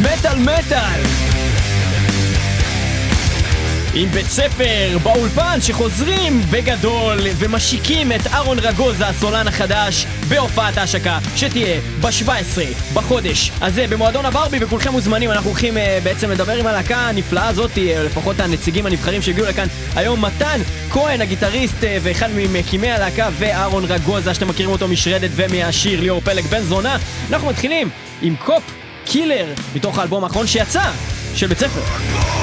מטאל מטאל! עם בית ספר באולפן שחוזרים בגדול ומשיקים את אהרון רגוזה, הסולן החדש, בהופעת ההשקה שתהיה ב-17 בחודש הזה במועדון הברבי וכולכם מוזמנים, אנחנו הולכים uh, בעצם לדבר עם הלהקה הנפלאה הזאת, uh, לפחות הנציגים הנבחרים שהגיעו לכאן היום, מתן כהן הגיטריסט uh, ואחד ממקימי הלהקה ואהרון רגוזה שאתם מכירים אותו משרדת ומהשיר ליאור פלג בן זונה. אנחנו מתחילים עם קופ קילר מתוך האלבום האחרון שיצא של בית ספר.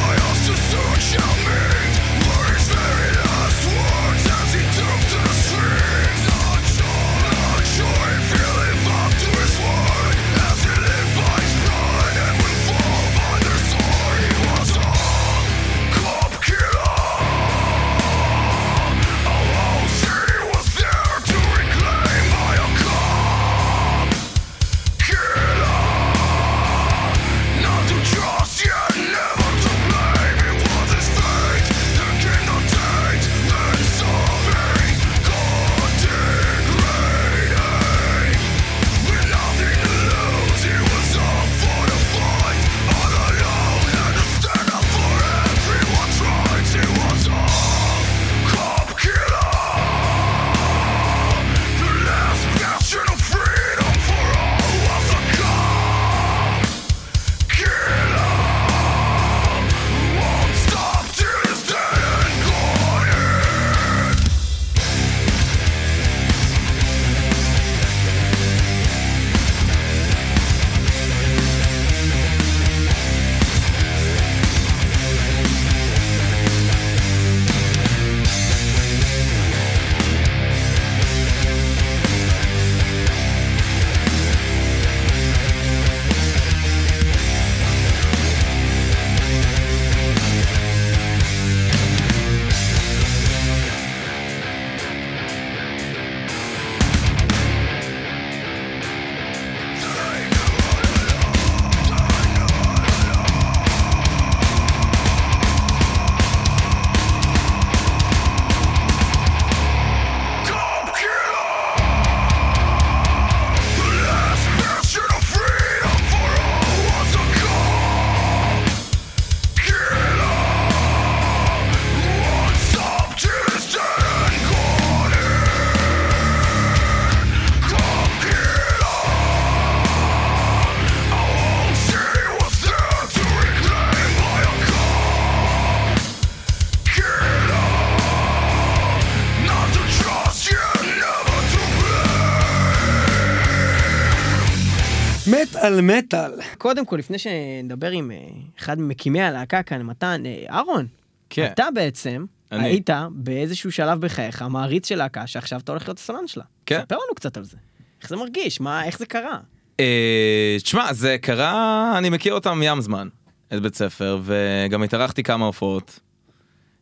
מטאל מטאל. קודם כל, לפני שנדבר עם אה, אחד ממקימי הלהקה כאן, מתן, אה, אהרון, כן. אתה בעצם אני. היית באיזשהו שלב בחייך מעריץ של להקה שעכשיו אתה הולך להיות הסולן שלה. כן. ספר לנו קצת על זה. איך זה מרגיש? מה, איך זה קרה? אה, תשמע, זה קרה, אני מכיר אותם ים זמן, את בית ספר, וגם התארחתי כמה הופעות.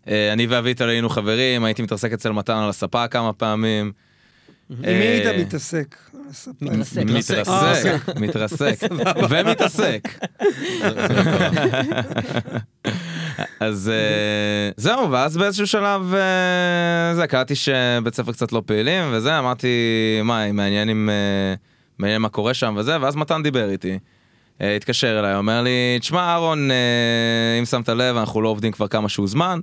אה, אני ואביטל היינו חברים, הייתי מתעסק אצל מתן על הספה כמה פעמים. עם מי אה, היית מתעסק? על הספה. מתרסק. מתרסק, מתרסק, ומתעסק. אז אה, זהו, ואז באיזשהו שלב, אה, זה, קלטתי שבית ספר קצת לא פעילים, וזה, אמרתי, מה, מעניין אם, אה, מעניין מה קורה שם וזה, ואז מתן דיבר איתי. אה, התקשר אליי, אומר לי, תשמע אהרון, אה, אם שמת לב, אנחנו לא עובדים כבר כמה שהוא זמן.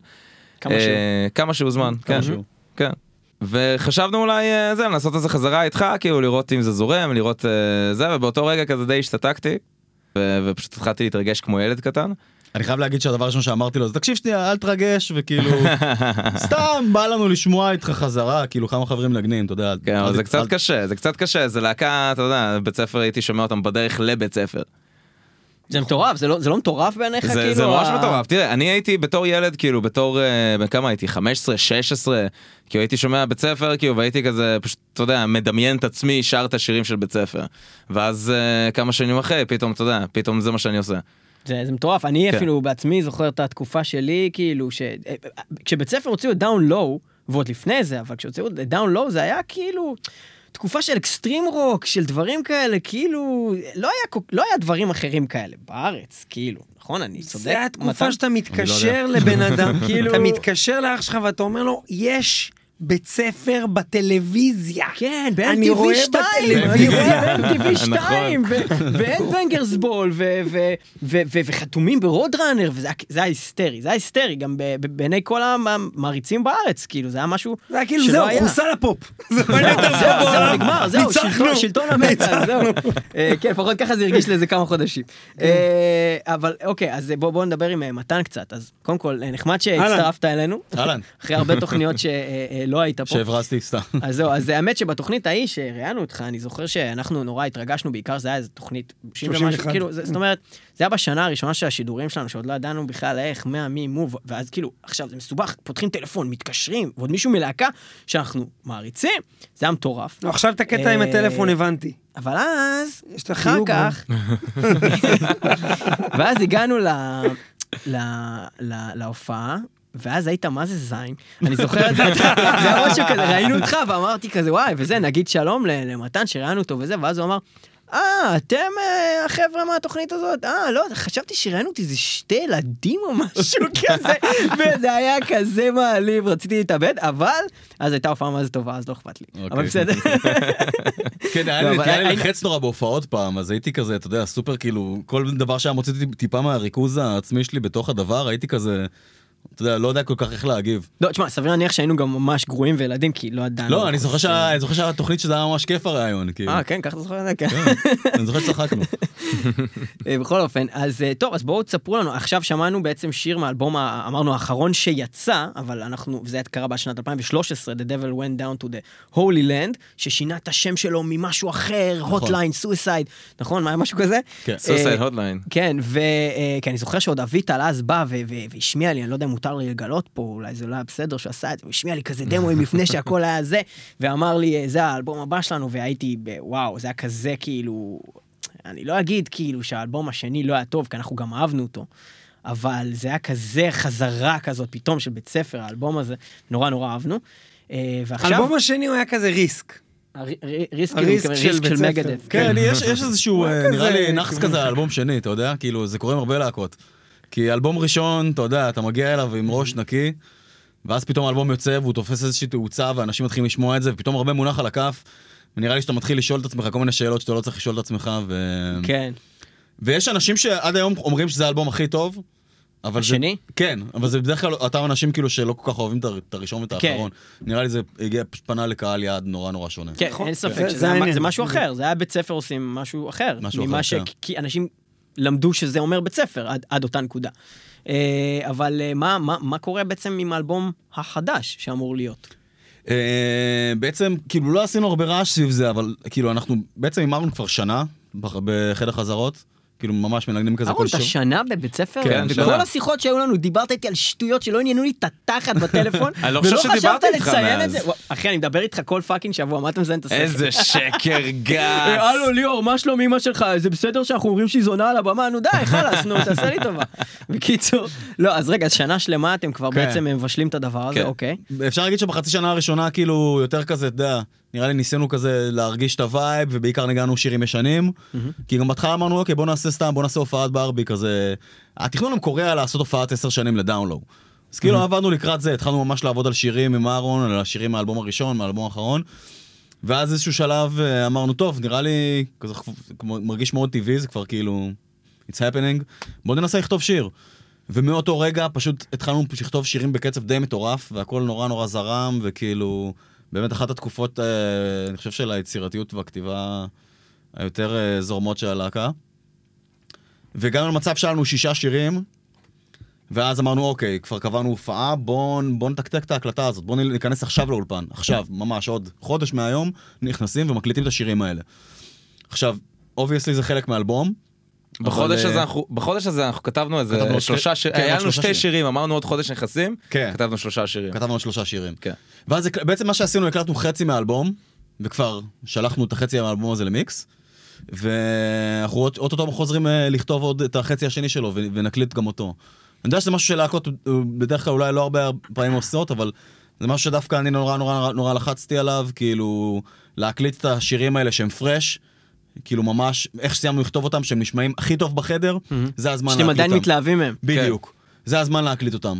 כמה שהוא. אה, כמה שהוא זמן, כן. שהוא. כן. וחשבנו אולי אה, זה, לעשות איזה חזרה איתך, כאילו לראות אם זה זורם, לראות אה, זה, ובאותו רגע כזה די השתתקתי, ו- ופשוט התחלתי להתרגש כמו ילד קטן. אני חייב להגיד שהדבר הראשון שאמרתי לו זה תקשיב שנייה אל תרגש וכאילו סתם בא לנו לשמוע איתך חזרה כאילו כמה חברים מנגנים אתה יודע. כן, אל- זה אל- קצת קשה, זה קצת קשה, זה להקה, אתה יודע, בית ספר הייתי שומע אותם בדרך לבית ספר. זה מטורף, זה לא, זה לא מטורף בעיניך? זה, כאילו, זה ממש ה- מטורף, תראה, אני הייתי בתור ילד, כאילו, בתור, אה, כמה הייתי? 15, 16, כאילו הייתי שומע בית ספר, כאילו, והייתי כזה, פשוט, אתה יודע, מדמיין את עצמי, שר את השירים של בית ספר. ואז אה, כמה שנים אחרי, פתאום, אתה יודע, פתאום זה מה שאני עושה. זה, זה מטורף, אני כן. אפילו בעצמי זוכר את התקופה שלי, כאילו, ש... כשבית ספר הוציאו את Down Low, ועוד לפני זה, אבל כשהוציאו את Down Low זה היה כאילו תקופה של extreme rock, של דברים כאלה, כאילו, לא היה, לא היה דברים אחרים כאלה בארץ, כאילו, נכון? אני צודק? זה התקופה מתן? שאתה מתקשר לבן אדם, כאילו- אתה מתקשר לאח שלך ואתה אומר לו, יש בית ספר בטלוויזיה. כן, אני רואה ב-MTV 2, בטלוויזיה. ב-MTV 2, נכון. ו Headbangers Ball, וחתומים ב Roadrunner, וזה היה- זה היה היסטרי, זה היה היסטרי, גם בעיני כל המעריצים בארץ, כאילו, זה היה משהו זה היה כאילו, שלא זהו, היה. חוסל הפופ. זהו. נגמר, זהו. שלטון- המטאל, זהו. אה, כן, לפחות ככה זה הרגיש לזה כמה חודשים. אה, אבל אוקיי, אז בוא בוא נדבר עם אה, מתן קצת. אז קודם כל, נחמד שהצטרפת אלינו, אהלן, אחרי הרבה תוכניות שלא היית פה. שהברזתי סתם. אז זהו, אז האמת שבתוכנית ההיא שראיינו אותך, אני זוכר שאנחנו נורא התרגשנו, בעיקר זה היה איזה תוכנית 30 ומשהו, 31. כאילו, זה- זאת אומרת, זה היה בשנה הראשונה של השידורים שלנו, שעוד לא ידענו בכלל איך, מה, מי, מו, ואז כאילו, עכשיו זה מסובך, פותחים טלפון, מתקשרים, ועוד מישהו מלהקה שאנחנו מעריצים, זה היה מטורף. לא, עכשיו את הקטע עם אה, הטלפון הבנתי. אבל אז, יש את אחר. כך, ואז הגענו. להופעה. ואז היית מה זה זין, אני זוכר את זה, זה היה משהו כזה, ראינו אותך ואמרתי כזה וואי, וזה, נגיד שלום למתן שראיינו אותו וזה, ואז הוא אמר, אה, אתם אה, החבר'ה מהתוכנית הזאת? אה, לא, חשבתי שראיינו אותי איזה שתי ילדים או משהו כזה, וזה היה כזה מעליב, רציתי להתאבד, אבל אז הייתה הופעה מה זה טובה, אז לא אכפת לי, אבל אוקיי. בסדר. כן, היה לא, לי אבל היינו- לחץ נורא בהופעות פעם, אז הייתי כזה, אתה יודע, סופר כאילו, כל דבר שהיה מוציא טיפה מהריכוז העצמי שלי בתוך הדבר, הייתי כזה, אתה יודע, לא יודע כל כך איך להגיב. לא, תשמע, סביר להניח שהיינו גם ממש גרועים וילדים, כי לא ידענו. לא, אני זוכר שה- אני זוכר שהיה תוכנית שזה היה ממש כיף הרעיון, כאילו. אה, כן, ככה אתה זוכר את זה, כן. אני זוכר שצחקנו. אה, בכל אופן, אז אה, טוב, אז בואו תספרו לנו, עכשיו שמענו בעצם שיר מהאלבום, אמרנו, האחרון שיצא, אבל אנחנו, וזה קרה בשנת 2013, The Devil Went Down to the Holy Land, ששינה את השם שלו ממשהו אחר, נכון. Hotline, Suicide, נכון? מה היה משהו כזה? כן. אה, הודליין. כן, וכי אני זוכר שעוד אביטל אז בא ו- ו- והשמיע לי, אני לא יודע אם מותר לי לגלות פה, אולי זה לא היה בסדר שהוא עשה את זה, הוא השמיע לי כזה דמוים לפני שהכל היה זה, ואמר לי, "אה, זה האלבום הבא שלנו, והייתי, ב- וואו, זה היה כזה כאילו, אני לא אגיד כאילו שהאלבום השני לא היה טוב, כי אנחנו גם אהבנו אותו. אבל זה היה כזה חזרה כזאת פתאום של בית ספר, האלבום הזה, נורא נורא אהבנו. אה, ועכשיו, האלבום השני הוא היה כזה ריסק. ריסק, הריסק כאילו, של. מגדף. כן, יש יש איזשהו, אה, נראה לי, נאחס כזה על אלבום שני, אתה יודע? כאילו, זה קורה עם הרבה להקות. כי אלבום ראשון, אתה יודע, אתה מגיע אליו עם ראש נקי, ואז פתאום האלבום יוצא והוא תופס איזושהי תאוצה ואנשים מתחילים לשמוע את זה, ופתאום הרבה מונח על הכף, ונראה לי שאתה מתחיל לשאול את עצמך כל מיני שאלות שאתה לא צריך לשאול את עצמך, ו... כן. ויש אנשים שעד היום אומרים שזה האלבום הכי טוב, אבל השני? זה... כן, אבל זה בדרך כלל אותם אנשים כאילו שלא כל כך אוהבים את הראשון ואת כן. האחרון. נראה לי זה הגיע, פשוט פנה לקהל יעד נורא נורא שונה. כן, נכון. אין ספק זה- שזה זה העניין. זה משהו אחר, זה היה בית ספר עושים משהו אחר. משהו אחר, ש... כן. כי אנשים למדו שזה אומר בית ספר עד, עד אותה נקודה. אה, אבל אה, מה, מה, מה קורה בעצם עם האלבום החדש שאמור להיות? אה, בעצם, כאילו לא עשינו הרבה רעש סביב זה, אבל כאילו אנחנו בעצם הימרנו כבר שנה בח- בחדר חזרות, כאילו ממש מנגנים כזה כל אתה שבוע. שנה בבית ספר? כן, בכל שנה. השיחות שהיו לנו דיברת איתי על שטויות שלא עניינו לי את התחת בטלפון, אני לא חושב ולא שדיברתי חשבת איתך לציין מאז. את זה? אחי, אני מדבר איתך כל fucking שבוע, מה אתה מזיין את השכל? איזה שקר גס. אה, הלו ליאור, מה שלום אמא שלך? זה בסדר שאנחנו אומרים שהיא זונה על הבמה? נו די, חלאס, נו, תעשה לי טובה. בקיצור, לא, אז רגע, שנה שלמה אתם כבר כן. בעצם מבשלים את הדבר הזה, כן. אוקיי. אפשר להגיד שבחצי שנה הראשונה כאילו יותר כזה, אתה יודע, נראה לי ניסינו כזה להרגיש את ה vibe, ובעיקר ניגנו שירים ישנים. כי גם בהתחלה אמרנו, אוקיי, בוא נעשה סתם, בוא נעשה הופעת ברבי כזה. התכנון המקורי היה לעשות הופעת עשר שנים ל Down Low. אז כאילו עבדנו לקראת זה, התחלנו ממש לעבוד על שירים עם אהרון, על השירים מהאלבום הראשון, מהאלבום האחרון. ואז איזשהו שלב אה, אמרנו, טוב, נראה לי, כזה מרגיש מאוד טבעי, זה כבר כאילו, it's happening, בוא ננסה לכתוב שיר. ומאותו רגע פשוט התחלנו לכתוב שירים בקצב די מטורף, והכל נורא נורא זרם, וכאילו, באמת אחת התקופות, אה, אני חושב, של היצירתיות והכתיבה היותר אה, זורמות של הלהקה. והגענו למצב שהיה לנו שישה שירים, ואז אמרנו, אוקיי, כבר קבענו הופעה, בואו בוא נתקתק את ההקלטה הזאת, בואו ניכנס עכשיו לאולפן, עכשיו, ממש עוד חודש מהיום, נכנסים ומקליטים את השירים האלה. עכשיו, obviously זה חלק מאלבום. בחודש אבל, הזה אה, אנחנו בחודש הזה אנחנו כתבנו איזה כתבנו שלושה שירים, כן, היה לנו שתי שירים. שירים אמרנו עוד חודש נכנסים, כן. כתבנו שלושה שירים. כתבנו עוד שלושה שירים. כן. ואז בעצם מה שעשינו, הקלטנו חצי מהאלבום, וכבר שלחנו את החצי מהאלבום הזה למיקס, ואנחנו אוטוטו חוזרים אה, לכתוב עוד את החצי השני שלו, ונקליט גם אותו. אני יודע שזה משהו שלהקות אה, בדרך כלל אולי לא הרבה פעמים עושות, אבל זה משהו שדווקא אני נורא נורא נורא, נורא לחצתי עליו, כאילו, להקליט את השירים האלה שהם פרש. כאילו ממש, איך שסיימנו לכתוב אותם, שהם נשמעים הכי טוב בחדר, זה הזמן שאתם להקליט עדיין אותם. מתלהבים מהם. בדיוק. זה הזמן להקליט אותם.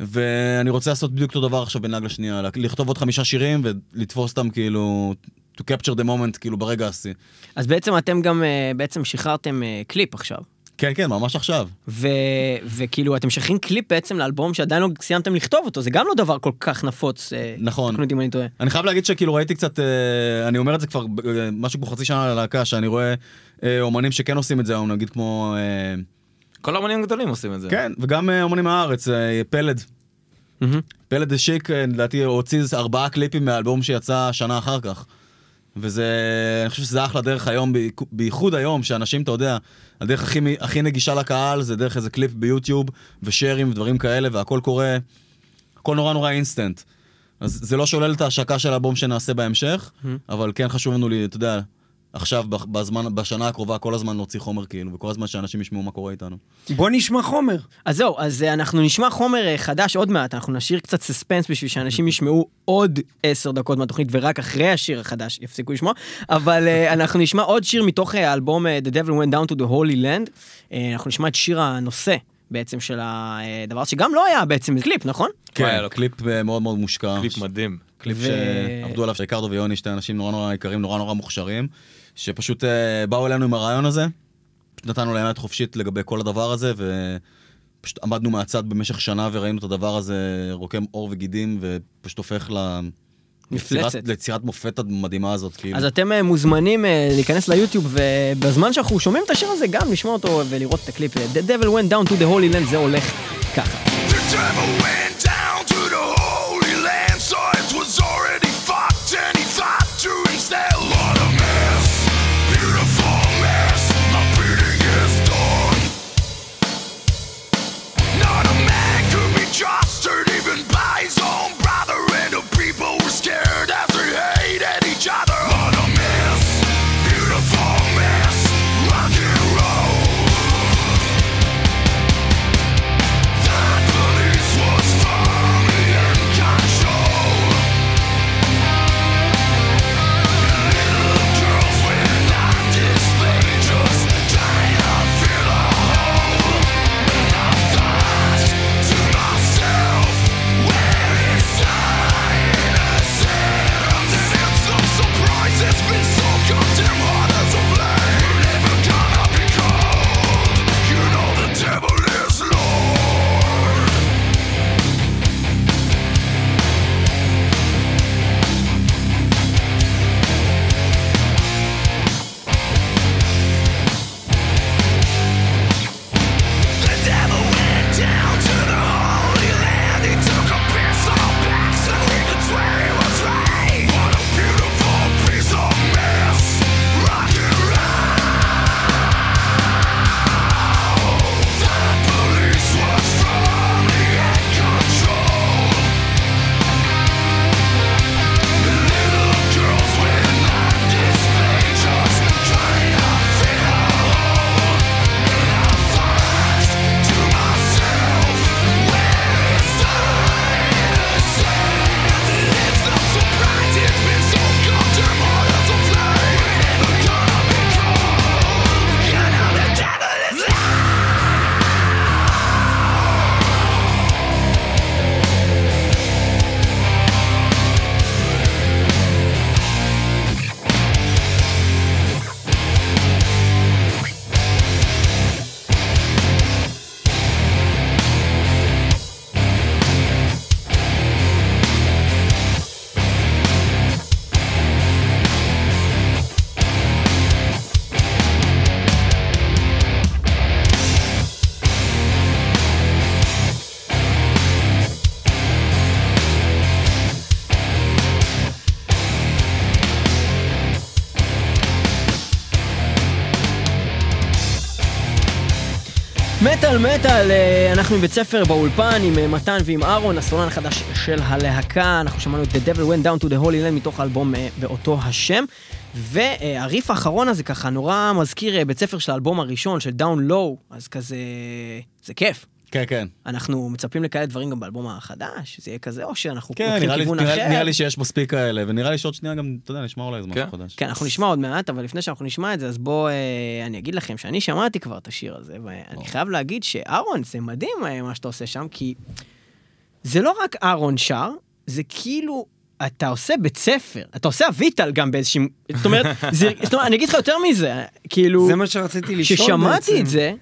ואני רוצה לעשות בדיוק אותו דבר עכשיו בין נהג לשנייה, לה- לכתוב עוד חמישה שירים ולתפוס אותם כאילו, to capture the moment כאילו ברגע השיא. אז בעצם אתם גם אה, בעצם שחררתם אה, קליפ עכשיו. כן, כן, ממש עכשיו. ו... וכאילו אתם משחררים קליפ בעצם לאלבום שעדיין לא סיימתם לכתוב אותו, זה גם לא דבר כל כך נפוץ. אה, נכון. תקנו אותי אם אני טועה. אני חייב להגיד שכאילו ראיתי קצת, אה, אני אומר את זה כבר אה, משהו כמו חצי שנה ללהקה, שאני רואה אה, אומנים שכן עושים את זה היום, נגיד כמו... אה, כל האמנים גדולים עושים את זה. כן, וגם אה, אומנים מהארץ, אה, פלד. מהמם. פלד the shit, אה, לדעתי, הוציא ארבעה קליפים מהאלבום שיצא שנה אחר כך. וזה, אני חושב שזה אחלה דרך היום, בייחוד- היום, שאנשים, אתה יודע, הדרך הכי, הכי נגישה לקהל זה דרך איזה קליפ ביוטיוב, ו share ים ודברים כאלה, והכל קורה, הכל נורא נורא אינסטנט. אז זה לא שולל את ההשקה של האלבום שנעשה בהמשך, אבל כן חשוב לנו, אתה יודע, עכשיו, בזמן, בשנה הקרובה, כל הזמן להוציא חומר כאילו, וכל הזמן שאנשים ישמעו מה קורה איתנו. בוא נשמע חומר. אז זהו, אז אה, אנחנו נשמע חומר אה, חדש עוד מעט, אנחנו נשאיר קצת suspense בשביל שאנשים ישמעו עוד עשר דקות מהתוכנית ורק אחרי השיר החדש יפסיקו לשמוע, אבל אה, אנחנו נשמע עוד שיר מתוך האלבום The Devil Went Down to the Holy Land, אנחנו נשמע את שיר הנושא בעצם של הדבר שגם לא היה בעצם קליפ, נכון? וואי, כן, לא- קליפ מאוד מאוד מושקע. קליפ מדהים. קליפ ו- שעבדו עליו ריקרדו ויוני, שתי אנשים נורא נורא יקרים, נורא נורא מוכשרים, שפשוט אה, באו אלינו עם הרעיון הזה, פשוט נתנו להם יד חופשית לגבי כל הדבר הזה, ופשוט עמדנו מהצד במשך שנה וראינו את הדבר הזה רוקם עור וגידים, ופשוט הופך ל... מפלצת. ליצירת- מופת המדהימה הזאת, כאילו. אז אתם אה, מוזמנים אה, להיכנס ליוטיוב, ובזמן שאנחנו שומעים את השיר הזה, גם לשמוע אותו ולראות את הקליפ. The Devil Went Down to the Holy Land, זה הולך ככה. The devil went מטאל מטאל, אה, אנחנו עם בית ספר באולפן עם אה, מתן ועם אהרון, הסולן החדש של הלהקה, אנחנו שמענו את The Devil Went Down to the Holy Land מתוך האלבום אה, באותו השם. והריף האחרון הזה ככה נורא מזכיר בית ספר של האלבום הראשון של דאון לואו, אז כזה, זה כיף. כן, כן. אנחנו מצפים לכאלה דברים גם באלבום החדש, זה יהיה כזה, או שאנחנו כן, לוקחים נראה לי, כיוון נראה, אחר. נראה לי שיש מספיק כאלה, ונראה לי שעוד שנייה גם, אתה יודע, נשמע אולי איזה משהו כן. חדש. כן, אנחנו נשמע עוד מעט, אבל לפני שאנחנו נשמע את זה, אז בואו, אה, אני אגיד לכם שאני שמעתי כבר את השיר הזה, ואני חייב להגיד שאהרון, זה מדהים אה, מה שאתה עושה שם, כי זה לא רק אהרון שר, זה כאילו, אתה עושה בית ספר, אתה עושה אביטל גם באיזושהי, זאת אומרת, זה, זאת אומרת, אני אגיד לך יותר מזה, כאילו, זה מה שרציתי לשאול כששמעתי בעצם. את זה,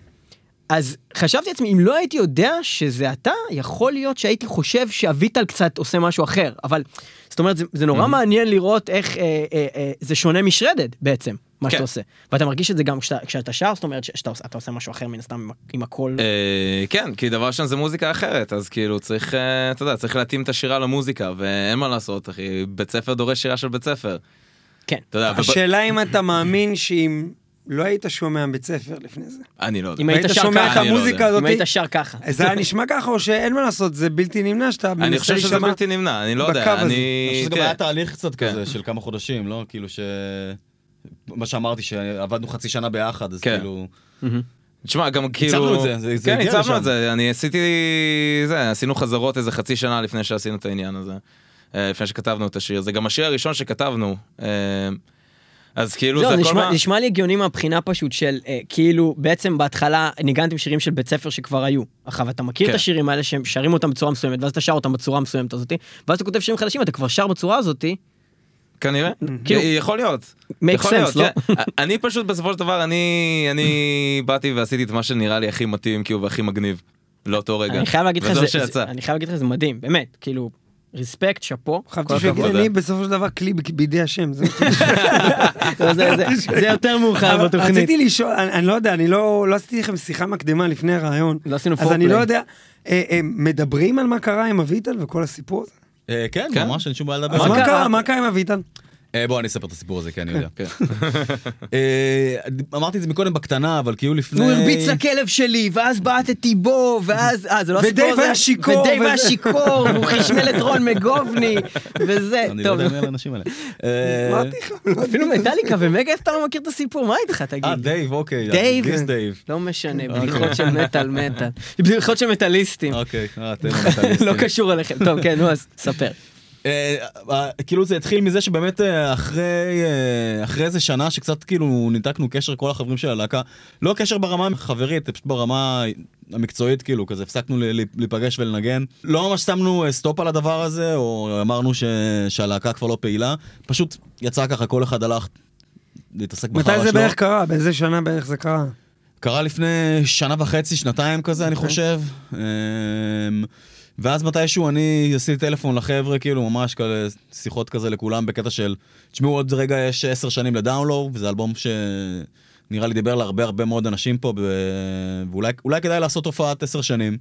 אז חשבתי לעצמי, אם לא הייתי יודע שזה אתה, יכול להיות שהייתי חושב שאביטל קצת עושה משהו אחר, אבל, זאת אומרת, זה, זה נורא מעניין לראות איך אה, אה, אה, זה שונה משרדד בעצם, מה כן. שאתה עושה. ואתה מרגיש את זה גם כשאתה, כשאתה שר, זאת אומרת שאתה עושה, אתה עושה משהו אחר מן הסתם עם, עם הקול. אה, כן, כי דבר ראשון זה מוזיקה אחרת, אז כאילו צריך, אה, אתה יודע, צריך להתאים את השירה למוזיקה, ואין מה לעשות, אחי, בית ספר דורש שירה של בית ספר. כן. אתה יודע, השאלה אם אתה מאמין שאם לא היית שומע בית ספר לפני זה, אני לא יודע. אם היית שר שומע ככה, את אני לא המוזיקה יודע. הזאת, אם היית שר ככה. זה היה נשמע ככה או שאין מה לעשות, זה בלתי נמנע שאתה אני חושב שזה. בלתי נמנע, אני לא יודע. אני... חושב שזה גם תראה, היה תהליך קצת כן. כזה של כמה חודשים, לא? כאילו ש... מה שאמרתי, שעבדנו חצי שנה ביחד, אז כן. כאילו... תשמע, גם כאילו... הצבנו את זה, זה- זה כן, הגיע הצבנו לשם. את זה, אני עשיתי... זה, עשינו חזרות איזה חצי שנה לפני שעשינו את העניין הזה. אה, לפני שכתבנו את השיר. זה גם השיר הראשון שכתבנו. אז כאילו זהו, זה זה נשמע, מה... נשמע לי הגיוני מהבחינה פשוט של אה, כאילו בעצם בהתחלה ניגנתם שירים של בית ספר שכבר היו. עכשיו אתה מכיר כן. את השירים האלה שהם שרים אותם בצורה מסוימת ואז אתה שר אותם בצורה מסוימת הזאתי ואז אתה כותב שירים חדשים אתה כבר שר בצורה הזאתי. כנראה. כאילו- יכול להיות. יכול sense, להיות, לא? כן. אני פשוט בסופו של דבר, אני אני באתי ועשיתי את מה שנראה לי הכי מתאים, כאילו, והכי מגניב. לאותו רגע. אני חייב להגיד לך זה- שיצא. זה- אני חייב להגיד לך זה מדהים באמת כאילו ריספקט שאפו. חשבתי שהוא יגיד הכבוד. אני בסופו של דבר כלי בידי השם. זה- זה יותר מאוחר בתוכנית. רציתי לשאול, אני לא יודע, אני לא לא עשיתי לכם שיחה מקדימה לפני הרעיון. לא עשינו אז אני. לא יודע, אה, אה, מדברים על מה קרה עם אביטל וכל הסיפור הזה? אה, כן, כן. ממש אין שום בעיה לדבר. מה קרה עם אביטל? אה, בוא אני אספר את הסיפור הזה, כי אני יודע. כן. אה, אמרתי את זה מקודם בקטנה, אבל כאילו לפני... והוא הרביץ לכלב שלי, ואז בעטתי בו, ואז, אה, זה לא ודייב הסיפור הזה? היה שיכור, ודייב היה שיכור, והוא חשמל את רון מקגובני, וזה, אני לא. יודע מי האנשים האלה. אה, אמרתי לך, לא אפילו מטאליקה ומגאדת' אתה לא מכיר את הסיפור, מה איתך, תגיד? אה, דייב, אוקיי. דייב. דייב. לא משנה, בדיחות של מטאל מטאל. בדיחות של מטאליסטים. אוקיי. לא קשור אליכם. טוב, כן, נו, אז ספר. אה, אה, כאילו זה התחיל מזה שבאמת אה, אחרי אחרי איזה שנה שקצת כאילו ניתקנו קשר כל החברים של הלהקה לא קשר ברמה החברית פשוט ברמה המקצועית כאילו כזה הפסקנו להיפגש ולנגן לא ממש שמנו סטופ על הדבר הזה או אמרנו ש- שהלהקה כבר לא פעילה פשוט יצא ככה כל אחד הלך להתעסק בחרא מתי שלו. זה בערך קרה? באיזה שנה בערך זה קרה? קרה לפני שנה וחצי, שנתיים כזה, אני חושב. ואז מתישהו אני עשיתי טלפון לחבר'ה, כאילו, ממש כאלה שיחות כזה לכולם בקטע של, תשמעו, עוד רגע יש עשר שנים לדאונלואו, וזה אלבום שנראה לי דיבר להרבה הרבה מאוד אנשים פה, ב- ואולי אולי כדאי לעשות הופעת עשר שנים.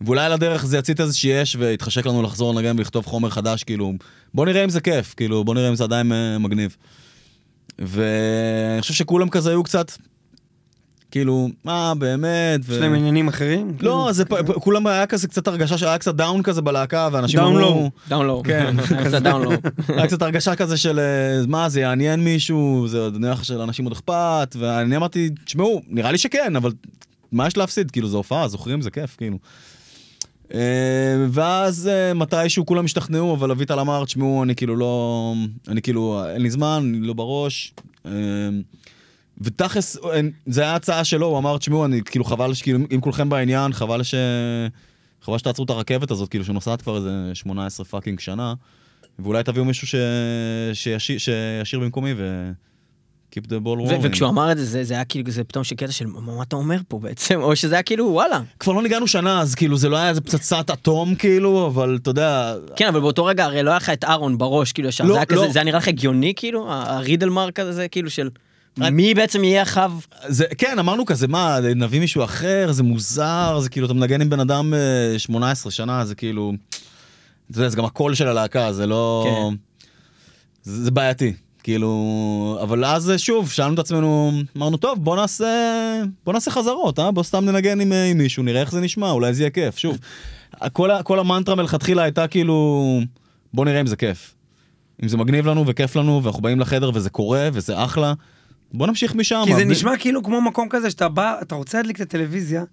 ואולי על הדרך זה יצית איזושהי אש והתחשק לנו לחזור לנגן ולכתוב חומר חדש, כאילו, בוא נראה אם זה כיף, כאילו, בוא נראה אם זה עדיין אה, מגניב. ואני חושב שכולם כזה היו קצת, כאילו, מה, באמת. יש להם עניינים אחרים? לא, זה פ- פ- כולם היה כזה קצת הרגשה שהיה קצת down כזה בלהקה, ואנשים down אמרו... low. Down-low. כן. קצת down-low. היה קצת הרגשה כזה של אה, מה זה יעניין מישהו, זה עוד לך שלאנשים עוד אכפת, ואני אמרתי, תשמעו, נראה לי שכן, אבל מה יש להפסיד? כאילו, זו הופעה, זוכרים? זה כיף, כאילו. אה, ואז אה, מתישהו כולם השתכנעו, אבל אביטל אמר, תשמעו, אני כאילו לא... אני כאילו, אין לי זמן, אני לא בראש. ותכלס, זה היה הצעה שלו, הוא אמר, תשמעו, אני כאילו חבל, שכאילו, אם כולכם בעניין, חבל ש... חבל שתעצרו את הרכבת הזאת, כאילו, שנוסעת כבר איזה 18 fucking שנה, ואולי תביאו מישהו ש... שישיר, שישיר במקומי ו... Keep the ball rolling. וכשהוא אמר את זה, זה- זה היה כאילו, זה פתאום שקטע של מה אתה אומר פה בעצם, או שזה היה כאילו וואלה. כבר לא ניגענו שנה, אז כאילו זה לא היה איזה פצצת אטום, כאילו, אבל אתה יודע... כן, אבל באותו רגע הרי לא היה לך את אהרון בראש, כאילו לא, זה היה כזה, לא. זה היה נראה לך הגיוני כאילו, הרידלמרק הזה, כאילו של מי בעצם יהיה? זה, כן, אמרנו כזה, מה, נביא מישהו אחר, זה מוזר, זה כאילו, אתה מנגן עם בן אדם אה, 18 שנה, זה כאילו... אתה יודע, זה גם הקול של הלהקה, זה לא... כן. זה, זה בעייתי, כאילו... אבל אז אה, שוב, שאלנו את עצמנו, אמרנו, טוב, בוא נעשה... בוא נעשה חזרות, אה? בוא סתם ננגן עם, אה, עם מישהו, נראה איך זה נשמע, אולי זה יהיה כיף. שוב, כל, כל המנטרה מלכתחילה הייתה כאילו, בוא נראה אם זה כיף. אם זה מגניב לנו וכיף לנו, ואנחנו באים לחדר וזה קורה, וזה אחלה, בוא נמשיך משם. כי זה בלי- נשמע כאילו כמו מקום כזה שאתה בא, אתה רוצה להדליק את הטלוויזיה,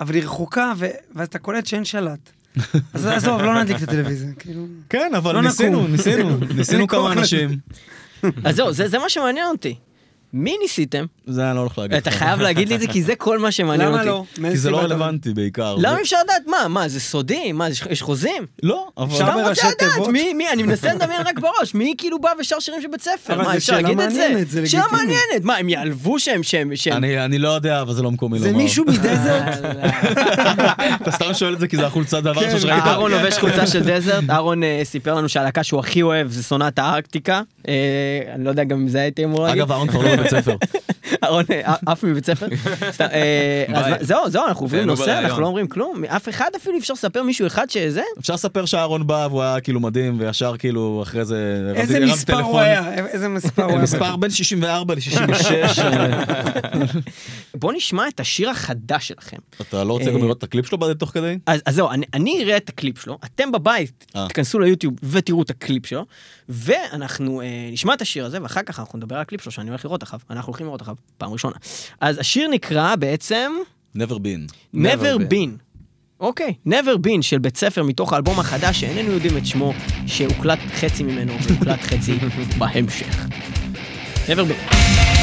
אבל היא רחוקה, ו- ואז אתה קולט שאין שלט. אז עזוב, לא נדליק את הטלוויזיה, כאילו... כן, אבל לא ניסינו. ניסינו, ניסינו כמה. אנשים. אז זהו, זה זה מה שמעניין אותי. מי ניסיתם? זה אני לא הולך להגיד. אתה. חייב להגיד לי את זה כי זה כל מה שמעניין למה אותי. לא? כי זה לא אתה- רלוונטי בעיקר. למה זה- אפשר לדעת מה? מה, זה סודי? מה, יש- חוזים? לא, אבל... אפשר בראשי לדעת, תיבות? מי, מי, אני מנסה לדמיין רק בראש, מי כאילו בא ושר שירים של בית ספר? מה, זה אפשר להגיד את זה? זה שאלה. מעניינת, מה, הם יעלבו שהם, שהם, שהם... אני אני לא יודע, אבל זה לא מקומי זה לומר. מישהו מדזרט? אתה סתם שואל את זה כי זה החולצה דבר כן, ראשון שראית. אהרון לובש חולצה של דזרט, אהרון אה, סיפר לנו שהלהקה שהוא הכי אוהב זה סונת הארקטיקה. אה, אני לא יודע גם אם זה הייתי אמור להגיד. אגב, אהרון כבר לא בבית ספר. אהרון אה, עף מבית ספר. אה, זהו, זהו, אנחנו עוברים נושא. אנחנו לא אומרים כלום. אף אחד אפילו אי אפשר לספר מישהו אחד שזה? אפשר לספר שאהרון בא והוא היה כאילו מדהים, וישר כאילו אחרי זה... איזה מספר הוא. היה? איזה מספר הוא היה? מספר בין 64 ל-66. בוא נשמע את השיר החדש שלכם. אתה לא רוצה גם אה, לראות את הקליפ שלו תוך כדי? אז, אז זהו, אני, אני אראה את הקליפ שלו, אתם בבית. תיכנסו ליוטיוב ותראו את הקליפ שלו, ואנחנו אה, נשמע את השיר הזה, ואחר כך אנחנו נדבר על הקליפ שלו שאני הולך לראות אחריו, אנחנו הולכים לראות אחריו פעם ראשונה. אז השיר נקרא בעצם never been. Never Been. Been. אוקיי, Never Been של בית ספר מתוך האלבום החדש שאיננו יודעים את שמו, שהוקלט חצי ממנו והוקלט חצי בהמשך. Never Been.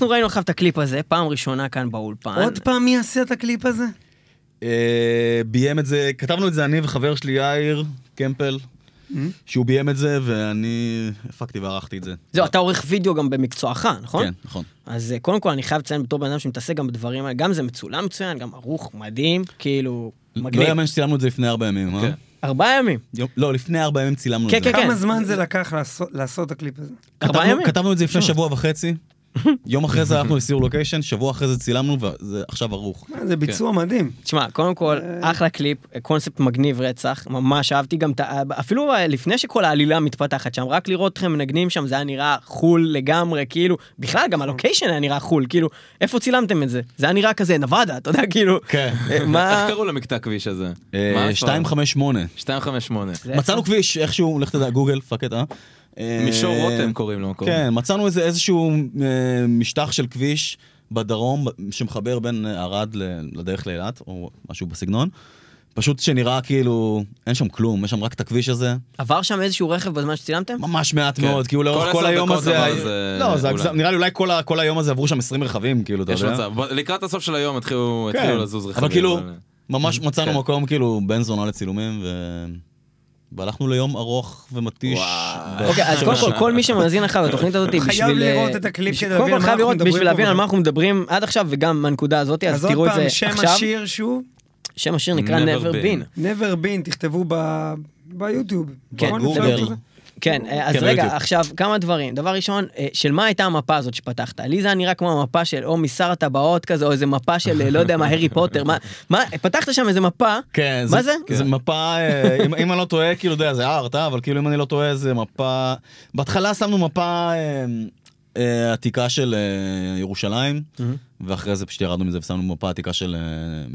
אנחנו ראינו עכשיו את הקליפ הזה, פעם ראשונה כאן באולפן. עוד פעם מי יעשה את הקליפ הזה? אה, ביים את זה, כתבנו את זה אני וחבר שלי יאיר קמפל, שהוא ביים את זה, ואני הפקתי וערכתי את זה. זהו, אתה עורך וידאו גם במקצועך, נכון? כן, נכון. אז אה, קודם כל אני חייב לציין בתור בן אדם שמתעסק גם בדברים האלה, גם זה מצולם מצוין, גם ערוך מדהים, כאילו, לא מגניב. יאמן שצילמנו את זה לפני ארבע ימים, אה? כן. ארבעה ימים. לא, לפני ארבע ימים צילמנו כן, את זה. כן, כמה זמן זה לקח לעשות- את הקליפ הזה? ארבעה ימים. כתבנו את זה לפני שבוע וחצי. יום אחרי זה הלכנו לסיור location, שבוע אחרי זה צילמנו, וזה עכשיו ערוך. זה ביצוע מדהים. תשמע, קודם כל, אחלה קליפ, קונספט מגניב רצח, ממש אהבתי גם את ה... אפילו אה, לפני שכל העלילה מתפתחת שם, רק לראות אתכם מנגנים שם, זה היה נראה חו"ל לגמרי, כאילו, בכלל גם ה location היה נראה חו"ל, כאילו, איפה צילמתם את זה? זה היה נראה כזה נבדה, אתה יודע, כאילו, כן. אה, מה... איך קראו למקטע הכביש הזה? אה, מה הסברה? 258. 258. זה- מצאנו כביש, איכשהו, לך תדע, גוגל, fuck it, אה? אה? מישור רותם קוראים לו. כן, מצאנו איזה איזשהו אה, משטח של כביש בדרום שמחבר בין אה, ערד לדרך לאילת, או משהו בסגנון. פשוט שנראה כאילו, אין שם כלום, יש שם רק את הכביש הזה. עבר שם איזשהו רכב בזמן שצילמתם? ממש מעט כן. מאוד, כאילו לאורך כל כל עשר היום דקות הזה... עבר זה לא, זה אולי. נראה לי אולי כל ה- כל היום הזה עברו שם 20 רכבים, כאילו, אתה יש יודע. מצב. בוא, לקראת הסוף של היום התחילו כן. התחילו לזוז רכבים. אבל כאילו, אבל- ממש מצאנו כן. מקום כאילו בן זונה לצילומים, ו... והלכנו ליום ארוך ומתיש. אוקיי, אז קודם כל, כל מי שמאזין לך בתוכנית הזאת, חייב בשביל... אה, לראות את הקליפ כדי להבין כל על מה חייב אנחנו מדברים בשביל להבין על. מה אנחנו מדברים עד עכשיו, וגם מהנקודה הזאת, אז אז עוד תראו את זה פעם, שם עכשיו. השיר שהוא שם השיר נקרא Never Been. Never been, תכתבו ב- ביוטיוב. כן? גוגל. זה? כן, אה, אז כן, רגע, ביוטיוב. עכשיו, כמה דברים. דבר ראשון, אה, של מה הייתה המפה הזאת שפתחת? לי זה היה נראה כמו המפה של או משר הטבעות כזה, או איזה מפה של, אה, לא יודע מה, הארי פוטר, מה, מה, פתחת שם איזה מפה, כן, מה זה? זה מפה, אה, אם, אם אני לא טועה, כאילו, אתה יודע, זה ארט, אה? אבל כאילו, אם אני לא טועה, זה מפה... בהתחלה שמנו מפה עתיקה של אה, ירושלים, ואחרי זה פשוט ירדנו מזה ושמנו מפה עתיקה של אה,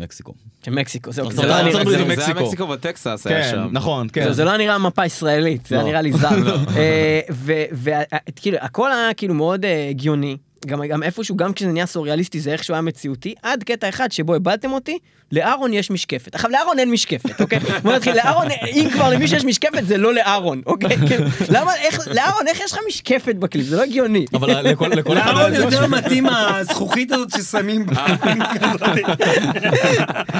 מקסיקו. של מקסיקו, זהו, זה לא היה זה- היה מקסיקו. וטקסס היה כן, שם. נכון, כן. זה- לא נראה מפה ישראלית, זה לא. נראה לי זר. וכאילו, הכל היה כאילו מאוד אה, הגיוני. גם, גם איפשהו, גם כשזה נהיה סוריאליסטי, זה איכשהו היה מציאותי, עד קטע אחד שבו איבדתם אותי, לאהרון יש משקפת. עכשיו, לאהרון אין משקפת, אוקיי? בוא נתחיל, לאהרון, אם כבר למישהו יש משקפת, זה לא לאהרון, אוקיי? כאילו, למה, איך, לאהרון, איך יש לך משקפת בקליפ? זה לא הגיוני. אבל לכל לכל אחד... לאהרון יותר. מתאים הזכוכית הזאת ששמים בה.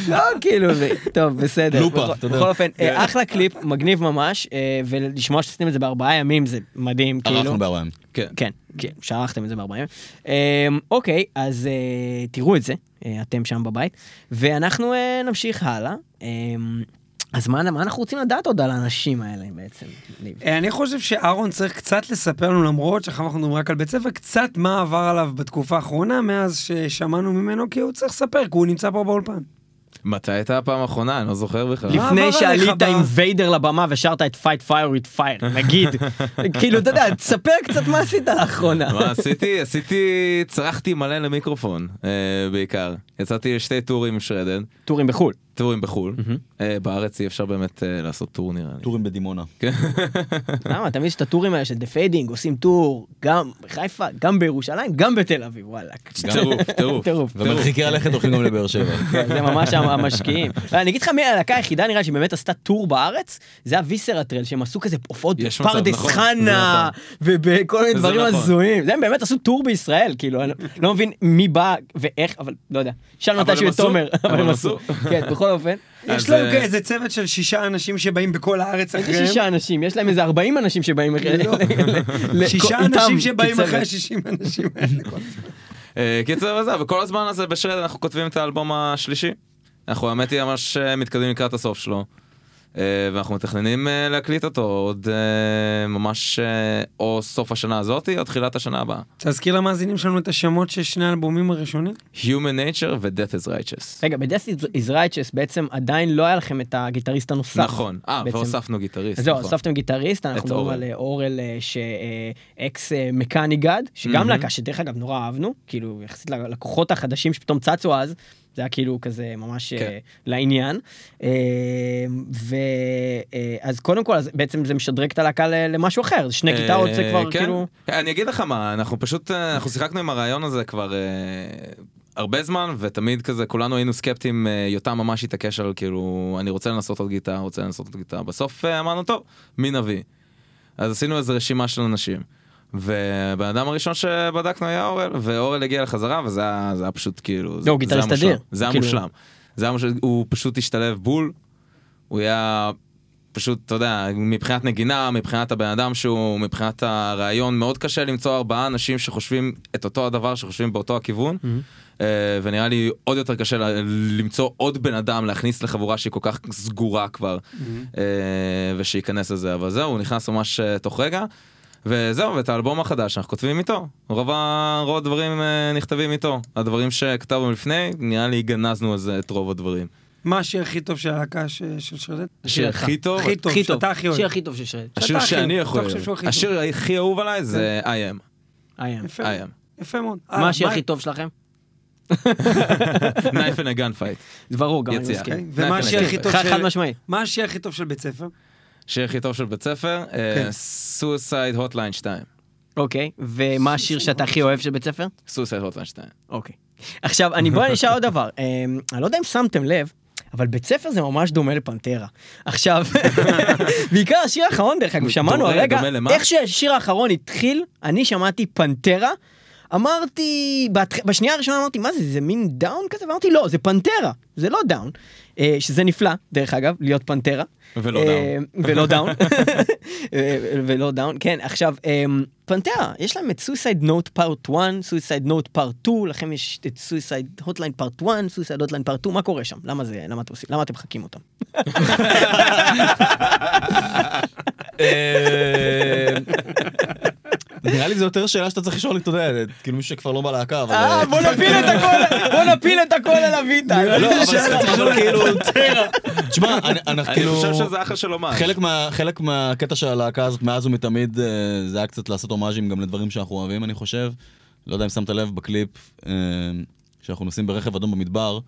לא, כאילו, טוב, בסדר. לופה, אתה יודע. בכל אופן, אה, אחלה קליפ, מגניב ממש, אה, ולשמוע שעשיתם את זה בארבעה ימים זה מדהים, כאילו. ערכנו בארבעה ימים. כן. כן, כן, שערכתם את זה בארבעה ימים. אמ, אוקיי, אז אה, תראו את זה, אה, אתם שם בבית, ואנחנו אה, נמשיך הלאה. אמ, אז מה, מה אנחנו רוצים לדעת עוד על האנשים האלה בעצם? אני חושב שאהרון צריך קצת לספר לנו, למרות שעכשיו אנחנו מדברים רק על בית ספר, קצת מה עבר עליו בתקופה האחרונה, מאז ששמענו ממנו, כי הוא צריך לספר, כי הוא נמצא פה באולפן. מתי הייתה הפעם האחרונה? אני לא זוכר בכלל. לפני שעלית עם ויידר לבמה ושרת את Fight Fire with Fire, נגיד. כאילו, אתה יודע, תספר קצת מה עשית לאחרונה. מה עשיתי? עשיתי, צרחתי מלא למיקרופון אה, בעיקר. יצאתי לשתי tour ים עם Shredhead, tour ים בחו"ל. tour ים בחו"ל. אה, בארץ אי אפשר באמת אה, לעשות tour נראה לי. tour ים בדימונה. למה? תמיד יש את ה tour ים האלה של The Fading, עושים tour, גם בחיפה, גם בירושלים, גם בתל אביב, וואלכ. טירוף, טירוף. טירוף. ומרחיקי הלכת הולכים גם לבאר שבע. כן, זה ממש המשקיעים. אני אגיד לך מי הלהקה היחידה נראה שבאמת עשתה tour בארץ, זה הוויסרטרל, שהם עשו כזה הופעות בפרדס נכון, חנה, ובכל מיני זה דברים נכון. הזויים. הם באמת עשו טור בישראל, כאילו, אני לא מבין מי בא ואיך, אבל לא יודע. שאלנו אבל מתישהו את תומר, אבל הם עשו. כן, בכל אופן. יש להם אה, איזה צוות של שישה אנשים שבאים בכל הארץ איזה אחריהם. שישה אנשים, יש להם איזה 40 אנשים שבאים לא. ל- שישה אנשים שבאים. אחרי השישים אנשים האלה. אה, קיצר וזה, וכל הזמן הזה בשרד אנחנו כותבים את האלבום השלישי. אנחנו האמת היא ממש אה, מתקדמים לקראת הסוף שלו. אה, ואנחנו מתכננים אה, להקליט אותו עוד אה, ממש או סוף השנה הזאתי או תחילת השנה הבאה. תזכיר למאזינים שלנו את השמות של שני האלבומים הראשונים. Human Nature ו-Death is Righteous. רגע, ב-Death is Righteous בעצם עדיין לא היה לכם את הגיטריסט הנוסף. נכון, אה. והוספנו גיטריסט. זהו, נכון. הוספתם גיטריסט, אנחנו מדברים. על אורל שאקס מקאני גד, שגם. להקה שדרך אגב נורא אהבנו, כאילו יחסית ללקוחות החדשים שפתאום צצו אז, זה היה כאילו כזה ממש אה, כן. לעניין. ואז קודם כל, אז בעצם זה משדרג את הלהקה למשהו אחר, שני אה, גיטרות זה כבר כן. כאילו... אני אגיד לך מה, אנחנו פשוט, אה, אנחנו שיחקנו עם הרעיון הזה כבר אה, הרבה זמן, ותמיד כזה כולנו היינו סקפטיים, אה, יותם ממש התעקש על כאילו, אני רוצה לנסות עוד גיטרה, רוצה לנסות עוד גיטרה. בסוף אה, אמרנו, טוב, מי נביא? אז עשינו איזה רשימה של אנשים. והבן אדם הראשון שבדקנו היה אורל, ואורל הגיע לחזרה, וזה היה, זה היה פשוט כאילו... לא, הוא גיטריסט. אדיר. זה היה כאילו- מושלם. זה היה מושלם, הוא פשוט השתלב בול, הוא היה פשוט, אתה יודע, מבחינת נגינה, מבחינת הבן אדם שהוא, מבחינת הרעיון, מאוד קשה למצוא ארבעה אנשים שחושבים את אותו הדבר, שחושבים באותו הכיוון. אה, ונראה לי עוד יותר קשה ל- למצוא עוד בן אדם להכניס לחבורה שהיא כל כך סגורה כבר אה, ושייכנס לזה אבל זהו הוא נכנס ממש אה, תוך רגע וזהו ואת האלבום החדש אנחנו כותבים איתו רוב, ה- רוב הדברים אה, נכתבים איתו הדברים שכתבנו לפני נראה לי גנזנו על זה את רוב הדברים. מה השיר הכי טוב של הלהקה ש- של Shredhead? השיר הכי טוב הכי טוב, שאתה הכי אוהב. השיר הכי טוב של Shredhead. השיר שאני הכי טוב. השיר הכי אהוב עליי זה I am. I am. יפה מאוד. אה, מה השיר הכי טוב שלכם? knife in a gunfight. זה ברור, גם אני. מסכים. אוקיי, ומה השיר הכי. טוב של... חד משמעי. מה השיר הכי טוב של בית ספר? השיר הכי טוב של בית ספר. Suicide Hotline 2. אוקיי, ומה השיר שאתה הכי אוהב של בית ספר? Suicide Hotline 2. אוקיי. עכשיו, אני בוא נשאל עוד דבר. אמ, אני לא יודע אם שמתם לב, אבל בית ספר זה ממש דומה ל Pantera. עכשיו, בעיקר השיר האחרון, דרך אגב, שמענו הרגע? איך שהשיר האחרון התחיל, אני שמעתי Pantera. אמרתי, בשנייה הראשונה אמרתי, מה זה, זה מין Down כזה? ואמרתי, לא, זה Pantera, זה לא Down. אה, שזה נפלא, דרך אגב, להיות Pantera. ולא אה, Down. ולא Down. אה, ולא Down, כן, עכשיו, Pantera, יש להם את Suicide Note Part 1, Suicide Note Part 2, לכם יש את Suicide Hotline Part 1, Suicide Hotline Part 2, מה קורה שם? למה זה, למה אתם עושים, למה אתם מחקים אותם? אה, נראה לי זה יותר שאלה שאתה צריך לשאול, אתה יודע, כאילו מישהו שכבר לא בלהקה, אבל... אה, בוא נפיל את הכל, בוא נפיל את הכל על אביטל. לא, אבל כאילו... תשמע, אני- אנחנו אני כאילו... חושב שזה אחלה של אומאז'. חלק מה- חלק מהקטע של הלהקה הזאת מאז ומתמיד אה, זה היה קצת לעשות הומאז'ים גם לדברים שאנחנו אוהבים אני חושב. לא יודע אם שמת לב בקליפ אה, שאנחנו נוסעים ברכב אדום במדבר.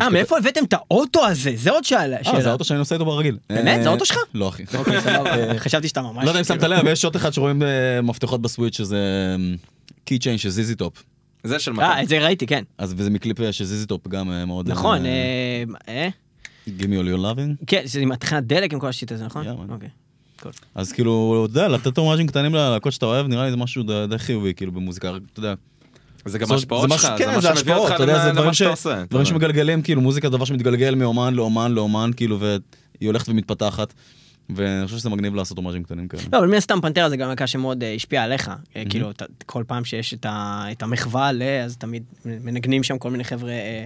אה, מאיפה הבאתם את האוטו הזה? זה עוד שאלה. אה, זה האוטו שאני נוסע איתו ברגיל. באמת? אה, זה האוטו שלך? לא אחי. אוקיי, סבבה, חשבתי שאתה ממש... לא יודע אם שמת כאילו- לב, יש שוט אחד שרואים אה, מפתחות בסוויץ' שזה key chain של ZZ Top. זה של אה, מתן. את זה ראיתי, כן. אז וזה מקליפ אה, של ZZ Top גם אה, מאוד... נכון, אה, אה, אה? Give me all your loving. כן, זה עם התחנת דלק עם כל ה shit הזה, נכון? אוקיי. אז כאילו, אתה יודע, לתת הומאז'ים קטנים ללהקות שאתה אוהב, נראה לי זה משהו די חיובי, כאילו במוזיקה, אתה יודע. זה גם זה שלך, זה כן, מה שמביא השפעות, אותך למה שאתה עושה. דברים יודע. שמגלגלים, כאילו מוזיקה זה דבר שמתגלגל מאומן לאומן לאומן, כאילו, והיא הולכת ומתפתחת. ואני חושב שזה מגניב לעשות הומאז'ים קטנים כאלה. לא, אבל מן הסתם פנתרה זה גם להקה שמאוד אה, השפיעה עליך. אה, כאילו, כל פעם שיש את המחווה ל... אז תמיד מנגנים שם כל מיני חבר'ה אה,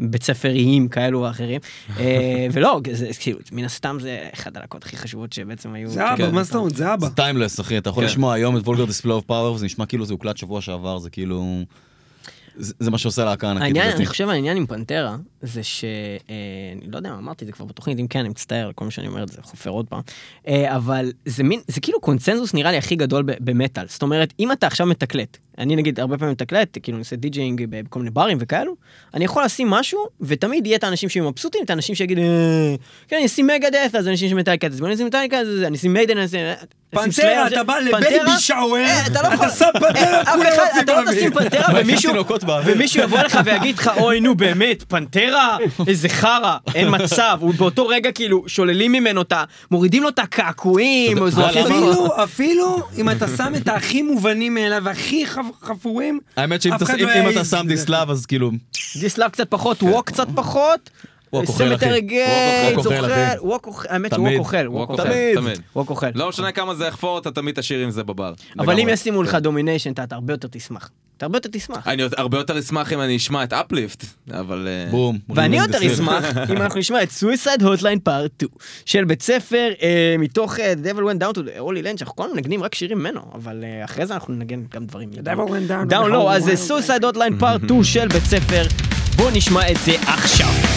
בית ספריים כאלו ואחרים. אה, ולא, זה כאילו, מן הסתם זה אחד הלהקות הכי חשובות שבעצם היו... זה אבא, כאילו, מה זאת אומרת? זה אבא. זה timeless, אחי, אתה יכול כן. לשמוע היום את Vulgar Display of Power, וזה נשמע כאילו זה הוקלט שבוע שעבר, זה כאילו... זה זה מה שעושה להקה ענקית. העניין. אני חושב העניין עם Pantera, זה ש... אה, אני לא יודע, אמרתי את זה כבר בתוכנית, אם כן, אני מצטער כל מה שאני אומר את זה, חופר עוד פעם. אה, אבל זה מין, זה כאילו קונצנזוס נראה לי הכי גדול במטאל. זאת אומרת, אם אתה עכשיו מתקלט, אני נגיד הרבה פעמים מתקלט, כאילו אני עושה DJing בכל מיני ברים וכאלו, אני יכול לשים משהו, ותמיד יהיה את האנשים שיהיו מבסוטים, את האנשים שיגידו, "אה, כן, אני אשים מגה דאט, אז אנשים שמטאליקה, אז בוא נשים מטאליקה, אני אשים מיידן, סלאר, אתה בא לבייבי שאואר, אה, אתה לא שם פנתרה, אה, אף כולם אחד, עושים אתה לא. תשים מעיפים ומישהו, יבוא אליך ויגיד לך, אוי נו באמת, פנתרה, איזה חרא, אין מצב, הוא באותו רגע כאילו שוללים ממנו את ה... מורידים לו את הקעקועים, אפילו, אפילו אם אתה שם את הכי מובנים מאליו והכי חפ- חפורים, האמת שאם אתה- לא אתה. שם דיסלאב, אז כאילו... דיסלאב קצת פחות, ווק קצת פחות. ווק אוכל, אחי. סמטר גייט, ווק אוכל, האמת. שווק אוכל, ווק אוכל. תמיד. ווק אוכל. לא משנה כמה זה יחפור, אתה תמיד תשאיר עם זה בבר. אבל אם. ישימו לך דומיניישן, אתה אתה הרבה יותר תשמח. אתה הרבה יותר תשמח. אני הרבה יותר אשמח אם אני אשמע את אפליפט, אבל... אה, בום. ואני יותר אשמח אם אנחנו נשמע את סוויסייד הוטליין פארט 2 של בית ספר אה, מתוך אה, Devil Went Down to the Holy Land שאנחנו כל הזמן מנגנים רק שירים ממנו אבל אחרי זה אנחנו ננגן גם דברים. Devil Went Down לא אז זה. סוויסייד הוטליין פארט 2 של בית ספר בוא נשמע את זה עכשיו.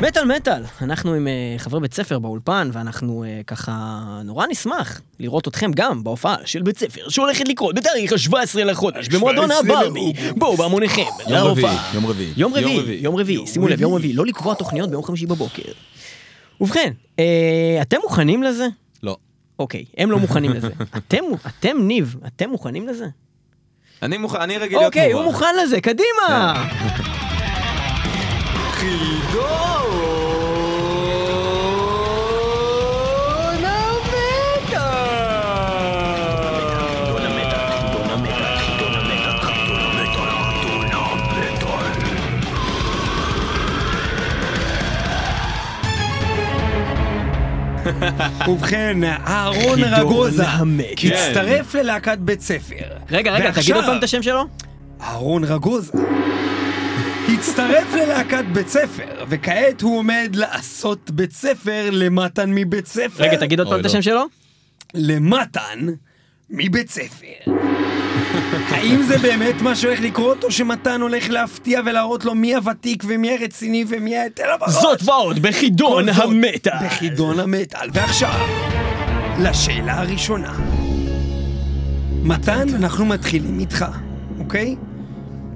מטאל מטאל, אנחנו עם אה, חברי בית ספר באולפן, ואנחנו אה, ככה נורא נשמח לראות אתכם גם בהופעה של בית ספר שהולכת לקרות בתאריך ה-17 לחודש במועדון הברבי. בואו בהמוניכם להופעה. יום רביעי. יום רביעי. יום רביעי, שימו לב, יום רביעי, לא לקבוע תוכניות ביום חמישי בבוקר. ובכן, אה, אתם מוכנים לזה? לא. אוקיי, הם לא מוכנים לזה. אתם, אתם, ניב, אתם מוכנים לזה? אני מוכן, אני רגיל להיות אוקיי, הוא. מוכן לזה, קדימה! ובכן, אהרון רגוזה המת. הצטרף ללהקת בית ספר. רגע, רגע, תגיד עוד פעם את השם שלו? אהרון רגוזה הצטרף ללהקת בית ספר, וכעת הוא עומד לעשות בית ספר למתן מבית ספר. רגע, תגיד עוד פעם את לא. השם שלו? למתן מבית ספר. האם זה באמת מה שהולך לקרות, או שמתן הולך להפתיע ולהראות לו מי הוותיק ומי הרציני ומי ההיטל הבראש? זאת ועוד בחידון המטאל. בחידון המטאל. ועכשיו, לשאלה הראשונה. מתן, אנחנו מתחילים איתך, אוקיי?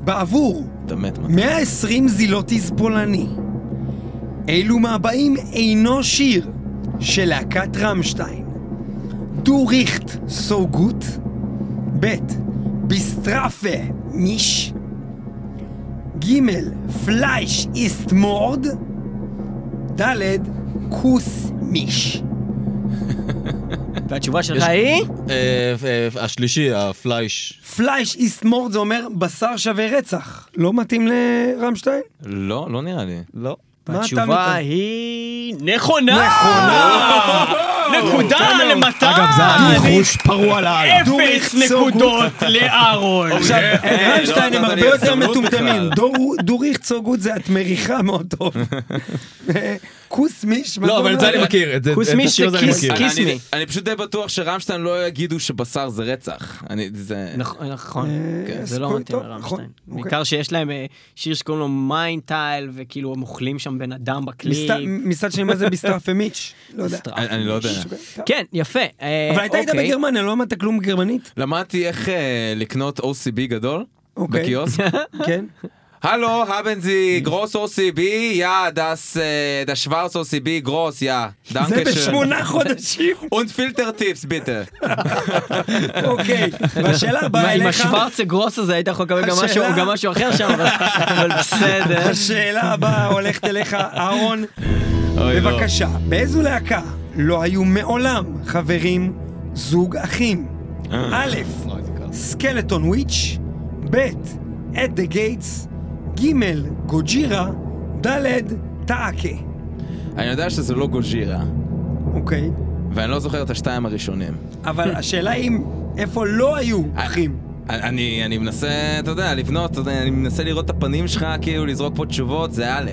בעבור אתה מת, מה? 120 זילוטיז פולני. אילו מהבאים אינו שיר של להקת רמשטיין? דו ריכט סו גוט? ב' ביסטראפה מיש? ג' פלייש איסט מורד? ד' כוס מיש. והתשובה שלך היא? אה, אה, השלישי, הפלייש. פלייש איסט מורד זה אומר בשר שווה רצח. לא מתאים לרמשטיין? לא, לא נראה לי. לא. התשובה? היא נכונה! נכונה! נקודה. למתן! אגב, זה הניחוש פרוע לאללה. אפס נקודות לאהרון! עכשיו, רמשטיין לא הם הרבה יותר מטומטמים. דוריך צוגות זה את מריחה מאוד טוב. כוס מיש? מה לא, אבל את זה? אני מכיר. כוס מיש זה כיס- מי. אני פשוט די בטוח שרמשטיין לא יגידו שבשר זה רצח. אני, זה... נכון, נכון, אה, כן, זה לא מתאים לרמשטיין. נכון, אוקיי. בעיקר שיש להם אה, שיר שקוראים לו מיינטייל, וכאילו הם אוכלים שם בן אדם בקליפ. מסת- מצד שני, מה זה ביסטראפה מיץ'? לא יודע. אני לא יודע. כן, יפה. אה, אבל אתה היית אוקיי. בגרמניה, לא למדת כלום גרמנית? למדתי איך לקנות OCB גדול אוקיי. בקיוסק. כן. Hallo, haben Sie groß OCB? Ja, das, äh, das schwarz OCB groß, ja. זה Danke schön. בשמונה חודשים. Und Filtertips bitte. אוקיי. והשאלה הבאה עם אליך, השוורצה גרוס הזה היית יכול לקבל גם משהו- אחר שם, אבל- בסדר. השאלה הבאה הולכת אליך, אהרון. לא. בבקשה, באיזו להקה לא היו מעולם חברים זוג אחים? א', Skeletonwitch, ב', At the Gates, ג', Gojira, ד', Taake. אני יודע שזה לא Gojira, אוקיי. ואני לא זוכר את השתיים הראשונים. אבל השאלה היא, איפה לא היו אחים? אני, אני מנסה, אתה יודע, לבנות, אתה יודע, אני מנסה לראות את הפנים שלך, כאילו לזרוק פה תשובות, זה א'.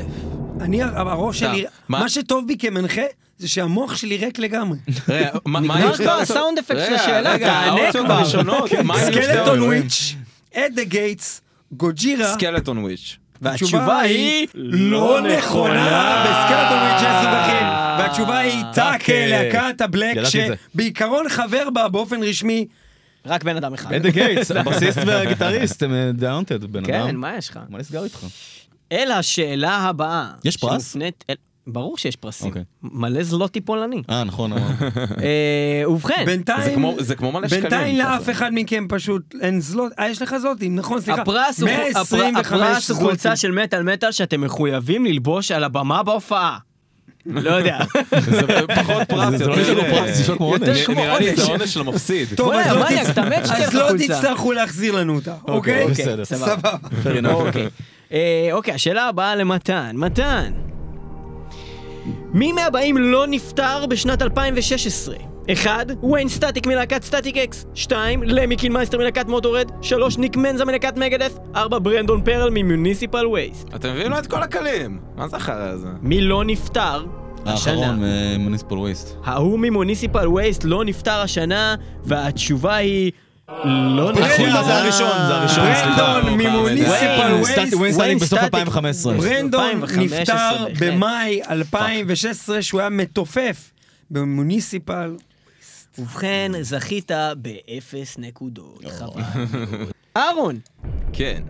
אני, הראש. שלי, מה? מה שטוב בי כמנחה, זה שהמוח שלי ריק לגמרי. רגע, מה- נגמר יש כבר לך? ה sound effect של השאלה, רגע, תענה כבר. הראשונות, מה יש לך? Skeletonwitch, At the Gates, Gojira, Skeletonwitch. והתשובה היא לא נכונה, ב Skeletonwitch יש זוג אחים. והתשובה היא Taake, Taake. להקת ה black. שבעיקרון חבר בה באופן רשמי. רק בן אדם אחד. At the Gates, הבסיסט והגיטריסט The Haunted, בן כן, אדם. מה יש לך? מה נסגר איתך? אל השאלה הבאה. יש פרס? ברור שיש פרסים. אוקיי. מלא זלוטי פולני. אה, נכון, אמרנו. אה, ובכן, בינתיים, זה כמו- זה כמו מלא שקלים. בינתיים. לאף אחד מכם פשוט אין זלוט, אה, יש לך זלוטים, נכון, סליחה. הפרס הוא- הפר- 125 הפרס הוא חולצה. של מטאל מטאל שאתם מחויבים ללבוש על הבמה בהופעה. לא יודע. זה פחות פרס, זה לא פרס, זה כמו עונש. נראה לי זה עונש. של המפסיד. טוב, אז לא לא. תצטרכו להחזיר לנו אותה, אוקיי? אוקיי, בסדר. סבבה. אוקיי, השאלה הבאה למתן. מתן. מי מהבאים לא נפטר בשנת 2016? 1. Wayne Static מלהקת Static-X 2. Lemmy Kilmister מלהקת Motörhead 3. Nick Menza מלהקת Megadeth 4. Brandon Ferrell מ Municipal Waste אתם מביאים לו את כל הקלים. מה זה החרא הזה? מי לא נפטר השנה? האחרון Municipal Waste. ההוא מ Municipal Waste לא נפטר השנה והתשובה היא לא נכון, נכון. זה הראשון, זה הראשון, סליחה. Brandon מ Municipal Waste. Wayne בסוף Static. 2015. ברנדון 2015 נפטר. במאי 2016 שהוא היה מתופף ב Municipal. ובכן, זכית באפס נקודות. חבל. אהרון, כן.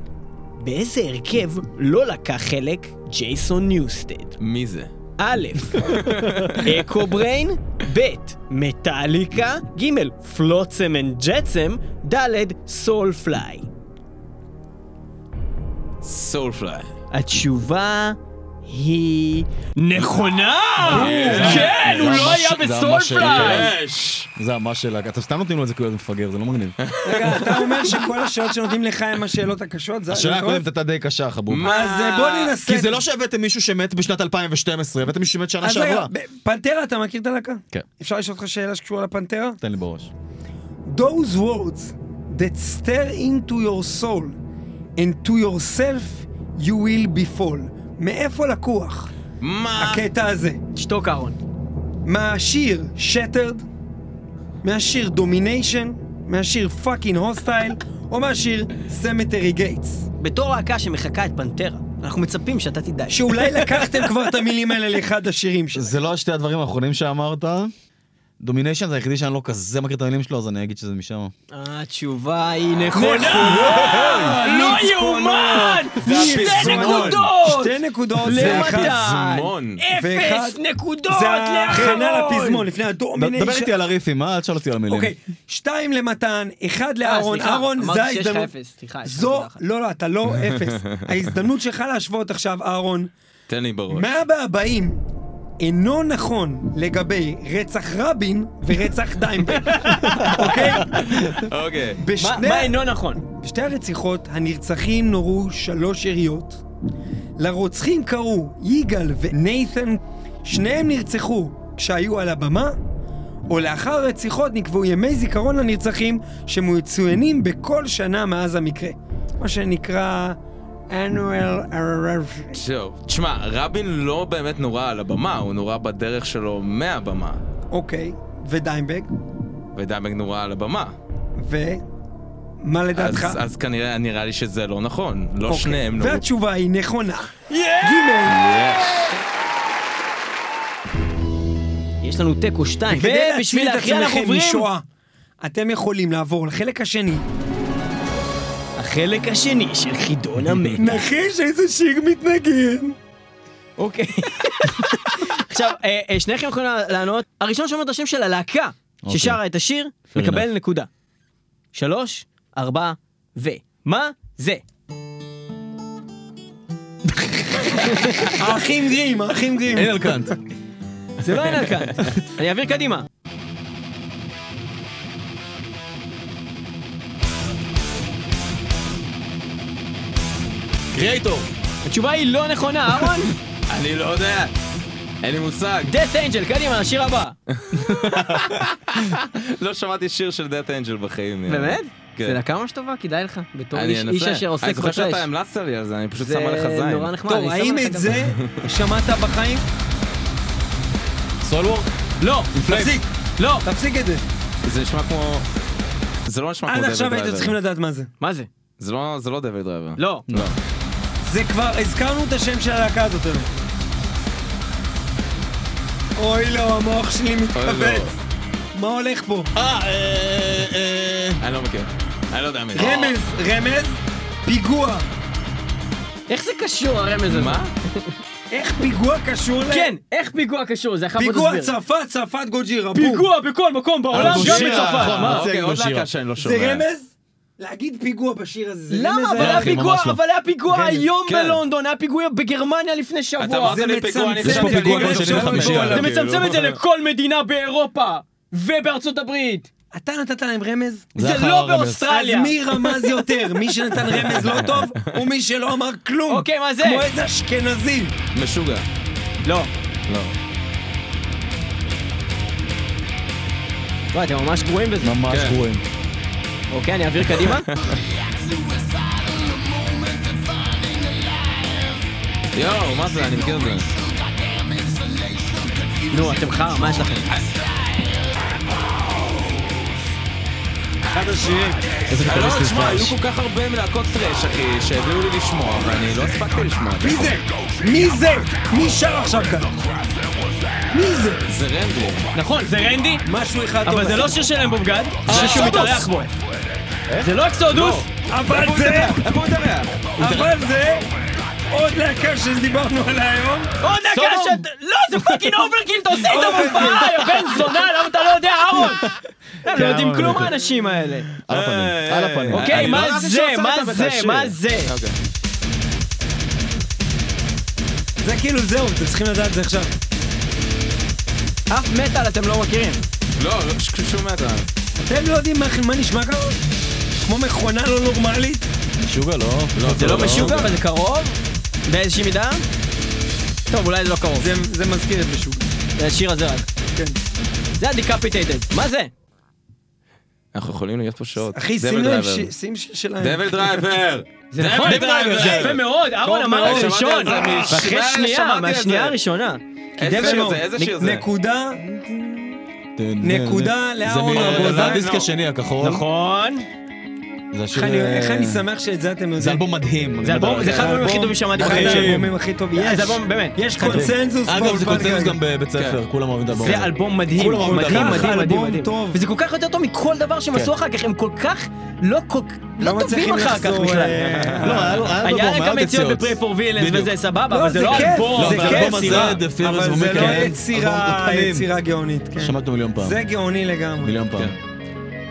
באיזה הרכב לא לקח חלק Jason Newsted? מי זה? א', Echobrain, ב', מטאליקה, ג', Flotsam and Jetsam, ד', Soulfly. Soulfly. התשובה היא נכונה! כן, הוא זה לא היה זה ב Soul ממש- fly! זה ממש שאלה, אתם סתם נותנים לו את זה כאילו מפגר, זה לא מגניב. רגע, אתה אומר שכל השאלות שנותנים לך הם השאלות הקשות? זה- השאלה זה הקודמת? הייתה די קשה, חבוב. אז אה, בוא ננסה. כי זה לא שהבאתם מישהו שמת בשנת 2012, הבאתם מישהו שמת שנה שעברה. פנתרה, אתה מכיר את הלהקה? כן. אפשר לשאול אותך שאלה שקשורה לפנתרה? תן לי בראש. Those words that stare into your soul and to yourself you will befall. מאיפה לקוח מה? הקטע הזה? תשתוק אהרון. מהשיר Shattered? מהשיר Domination? מהשיר Fucking Hostile? או מהשיר Cemetery Gates? בתור להקה שמחקה את פנטרה, אנחנו מצפים שאתה תדע. שאולי לקחתם כבר את המילים האלה לאחד השירים שלכם. זה לא שתי הדברים האחרונים שאמרת. Domination זה היחידי שאני לא כזה מכיר את המילים שלו, אז אני אגיד שזה משם. התשובה היא נכונה! לא יאומן! שתי הפזמון. נקודות! שתי נקודות זה אחד. למתן! פזמון. ואחד- אפס נקודות זה ההכנה לאחרון! לפזמון, לפני ה Domination. דבר איתי על הריפים, אה? אל תשאל אותי על המילים. אוקיי, שתיים למתן, אחד אה, לאהרון. אהרון, אמרתי זה שיש לך ההזדמנות. זו. לא, לא, אתה לא אפס. ההזדמנות שלך להשוות עכשיו, אהרון, תן לי בראש. מה בהבאים אינו נכון לגבי רצח רבין ורצח דיימברג, אוקיי? אוקיי. מה- בשני- מה אינו נכון? בשתי הרציחות הנרצחים נורו שלוש יריות. לרוצחים קראו יגאל ונייתן, שניהם נרצחו כשהיו על הבמה, או לאחר הרציחות נקבעו ימי זיכרון לנרצחים שמצוינים בכל שנה מאז המקרה. מה שנקרא annual טוב, תשמע, רבין לא באמת נורה על הבמה, הוא נורה בדרך שלו מהבמה. אוקיי, ודיימברג, ודיימברג נורה על הבמה. ומה לדעתך? אז, אז כנראה נראה לי שזה לא נכון. לא אוקיי. שניהם נורו. והתשובה היא נכונה. ג' יש לנו תיקו שתיים, ובשביל להציל את להכריע אנחנו עצמכם עוברים משואה, אתם יכולים לעבור לחלק השני. החלק השני של חידון המת. נחש איזה שיר מתנגן. אוקיי. עכשיו, אה, אה, שניכם יכולים לענות. הראשון שאומר את השם של הלהקה אוקיי. ששרה את השיר, מקבל. נקודה. שלוש, ארבע, ו... מה זה? האחים גרים, האחים גרים. אין אלקנט. זה לא אין אלקנט. אני אעביר קדימה. קריאייטור. התשובה היא לא נכונה, אהרון. אני לא יודע. אין לי מושג. death angel, קדימה, השיר הבא. לא שמעתי שיר של דאט אנג'ל בחיים. באמת? כן. זה להקה ממש טובה, כדאי לך. בתור אני איש איש אנסה. אשר אני עוסק זוכר שאתה בטרש. המלצת לי על זה, אני פשוט זה שם עליך זין. נורא נחמד. טוב, האם לך את זה שמעת בחיים? סולוור? לא, תפסיק, לא. תפסיק את זה. זה נשמע כמו... זה לא נשמע כמו עד דויד עכשיו הייתם דרייבר. צריכים לדעת מה זה. מה זה? זה לא זה לא דויד דרייבר. לא. זה כבר, הזכרנו את השם של הלהקה הזאת היום. אוי לא, המוח שלי לא. מתכווץ. מה הולך פה? אה, אה, אה... אני לא מכיר. אני לא יודע מי זה. רמז, רמז, פיגוע. איך זה קשור הרמז הזה? מה? איך פיגוע קשור ל... כן, איך פיגוע קשור? זה יכול פיגוע צרפת, צרפת גוג'ירה, בום. פיגוע בכל מקום בעולם, אבל גם בצרפת. נכון? אוקיי, עוד. להקה שאני לא שומע. זה רמז? להגיד פיגוע בשיר הזה? למה? אבל על- היה פיגוע, לא. אבל היה פיגוע. היום כן. בלונדון, היה פיגוע בגרמניה לפני אתה שבוע. אמרת זה לי פיגוע, אני חשבתי על ליגה זה. מצמצם את זה לכל מדינה באירופה ובארצות הברית. אתה נתת להם רמז? זה לא הרמז. אז באוסטרליה. מי רמז יותר? מי שנתן רמז לא טוב, או מי שלא אמר כלום? אוקיי, מה זה? כמו איזה אשכנזי. משוגע. לא. לא. וואי, אתם ממש גרועים בזה. ממש כן. גרועים. אוקיי, אני אעביר קדימה. יואו, מה זה? אני מכיר את זה. נו, אתם חרא, מה יש לכם? אחד השירים. איזה לא, גיטריסט תשמע, היו. כל כך הרבה מלהקות טרש, אחי, שהביאו לי לשמוע, ואני לא הספקתי לשמוע. מי זה? מי זה? מי שר עכשיו כאן? מי זה? זה רנדי. נכון, זה רנדי, משהו אחד טוב. אבל זה לא. שיר שלהם בבגד, זה שיר שהוא. מתארח בו. זה לא אקסודוס, אבל זה, איפה הוא מתארח? אבל זה עוד להקה שדיברנו עליה היום. עוד Sodom. שאת... לא, זה fucking Overkill, אתה עושה איתם הופעה, יא בן זונה, למה אתה לא יודע, אהרון? הם לא יודעים כלום. האנשים האלה. על הפנים, על הפנים. אוקיי, לא מה זה? מה זה? מה זה? זה כאילו זהו, אתם צריכים לדעת את זה עכשיו. אף מטאל אתם לא מכירים. לא, לא, ש- שום מטאל. אתם לא יודעים מה- מה נשמע ככה? כמו מכונה לא נורמלית? שוגה לא. זה לא משוגע, אבל זה קרוב? באיזושהי מידה? טוב, אולי זה לא קרוב. זה- זה מזכיר את משוגע. זה השיר הזה רק. כן. זה ה Decapitated. מה זה? אנחנו יכולים להיות פה שעות. אחי, שים להם. שיר- שים שיר שלהם. DevilDriver! זה נכון, DevilDriver. זה יפה מאוד, אהרון אמר מאוד. את זה שמעתי ראשון. ואחרי מה, שנייה, מהשנייה. הראשונה. איזה שיר. זה? איזה שיר זה? נקודה, נקודה לאהרון זה ארגוז. זה הדיסק השני הכחול. נכון. זה איך השיר... אני- אה, איך אני שמח שאת זה אתם יודעים. זה אלבום מדהים. זה אלבום, זה אחד האלבומים הכי טובים ששמעתי אחד בחיים שלי. האלבומים הכי טובים. יש. זה אלבום, באמת. יש. קונצנזוס אגב, זה קונצנזוס. גם בבית ספר, כולם אוהבים את האלבום הזה. זה אלבום מדהים, כולם אוהבים מדהים. מדהים, מדהים, אלבום מדהים. טוב. וזה כל כך יותר טוב מכל דבר שהם כן. עשו אחר כך, הם כל כך לא כל לא טובים אחר כך בכלל. אה, לא, היה גם יציאות. בפרי פור וילנס. וזה סבבה, לא, אבל זה זה לא כיף, אלבום, זה לא, כיף. The Fear אבל זה לא יצירה, גאונית, כן. שמעתי אותו מיליון פעם. זה גאוני לגמרי. מיליון פעם.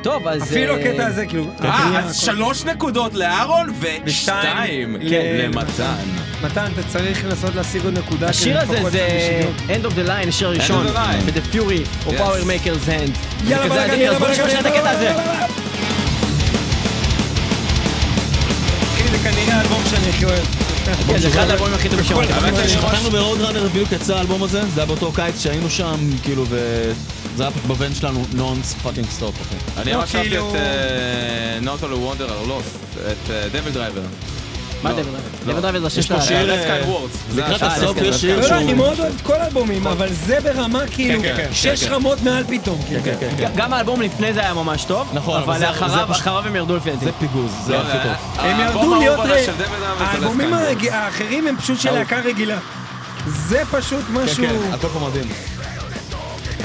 טוב, אז... אפילו אה, הקטע הזה, כאילו, אה, אז שלוש נקודות לאהרון ושתיים כן, למתן. מתן, אתה צריך לנסות להשיג עוד נקודה. השיר הזה זה. End of the Line, השיר הראשון, of the Line. ב-The Fury of. Our Maker's Hand. יאללה, בלאגן, יאללה, אז בוא נשמע בלאגן, שנייה את הקטע הזה. יאללה, זה כנראה האלבום שאני הכי אוהב. כן, זה אחד האלבומים הכי טובים ממש- חתמנו ברוד ראנר, בדיוק יצא האלבום הזה, זה היה באותו קיץ שהיינו שם, כאילו, וזה היה פשוט בבן שלנו, נונס פאקינג סטופ, אחי. אני לא, ממש אהבתי כאילו- את אה, Not All Wonder are Lost, את דבל דרייבר. מה לא, דבר לא. דבר דרייבר זה של שיר, ה... Left Kind Words. זה לקראת. הסוף אה, יש שיר Kind לא, שהוא- לא, אני מאוד אוהב את כל האלבומים, אבל זה ברמה כאילו, כן, כן, שש כן. רמות מעל פתאום. כאילו. כן, כן, כן. גם האלבום לפני זה היה ממש טוב, נכון, אבל זה- זה אחריו הם ירדו לפי דעתי. זה פיגוז, זה לא, הכי טוב. הם ירדו להיות... של דרייבר זה האלבומים. האחרים הם פשוט של להקה רגילה. זה פשוט כן, משהו... כן, הכל פה מדהים.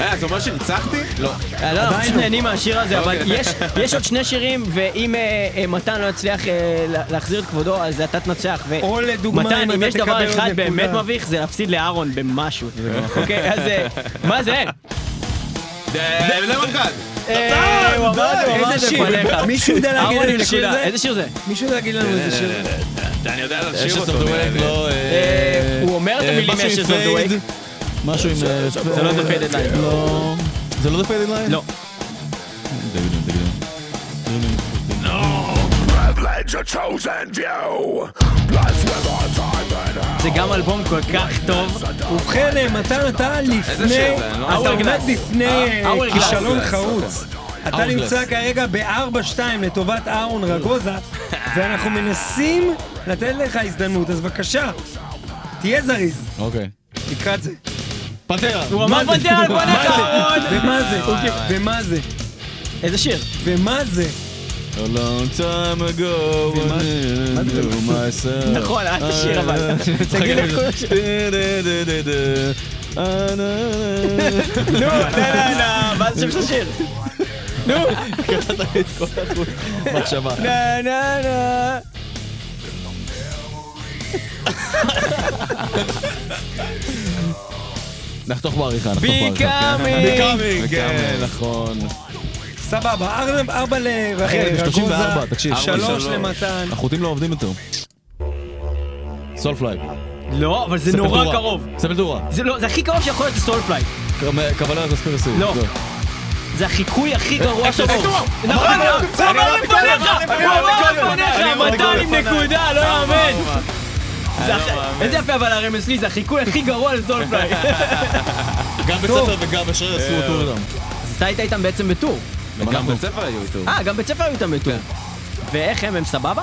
אה, זה אומר שניצחתי? לא. אה, לא, אנחנו פשוט לא. נהנים מהשיר הזה, אבל אוקיי. יש- יש עוד שני שירים, ואם אה, אה, מתן לא יצליח אה, לה- להחזיר את כבודו, אז אתה תנצח. ו- או לדוגמה, מתן, אם אם אתה יש תקבל דבר עוד אחד נקודה. באמת מביך, זה להפסיד לאהרון במשהו. אוקיי, אז אה, מה זה? למנכ"ל. אה, הוא אמר את זה, הוא אמר את איזה זה שיר? לפניך. מישהו יודע להגיד אהרון עם איזה שיר נקודה. זה? איזה שיר זה? מישהו יודע להגיד לנו איזה שיר. אני יודע יש את אותו. לא... אה, הוא אומר את אה, המילים משהו עם Ashes of the. Wake. משהו עם... אה, זה לא The Faded Line. לא... זה לא The Faded Line? לא. time and hour. זה גם אלבום כל כך טוב. ובכן, אה, מתן, אתה לפני... לא אתה יודע. עומד בפני אה. כישלון חרוץ. אתה. נמצא כרגע ב-4-2 לטובת אהרון רגוזה, ואנחנו מנסים לתת לך הזדמנות, אז בבקשה, תהיה זריז אוקיי. לקראת זה. פנתרה. הוא אמר? פנתרה על פניך? אהרון! ומה זה? ומה זה? איזה שיר? ומה זה? A long time ago when I knew myself. נכון, אל תשיר אבל. תגיד איך קוראים לשיר. נו, לא, לא, לא, מה זה שם של השיר? נו, מחשבה. נה נה נה. נחתוך בעריכה, נחתוך בעריכה. כן, נכון. סבבה, ארבע- ארבע אחי, אני לרגוזה, 34, תקשיב. שלוש למתן. החוטים לא עובדים יותר. סולפליי. לא, אבל זה נורא קרוב. ספלטורה. זה לא, זה הכי קרוב שיכול להיות סטולפליי. קבלה קונספירסי. לא. זה החיקוי הכי גרוע. אקטור. נכון, הוא אמר לפניך! הוא אמר לפניך! מתן עם נקודה, לא יאמן! זה הכי- איזה יפה אבל הרמז לי, זה החיקוי הכי גרוע לסטולפליי. גם בית ספר וגם בשרר עשו אותו איתם. אז אתה היית איתם בעצם בטור. גם בית ספר היו איתו. אה, גם בית ספר היו איתם בטור. ואיך הם, הם סבבה?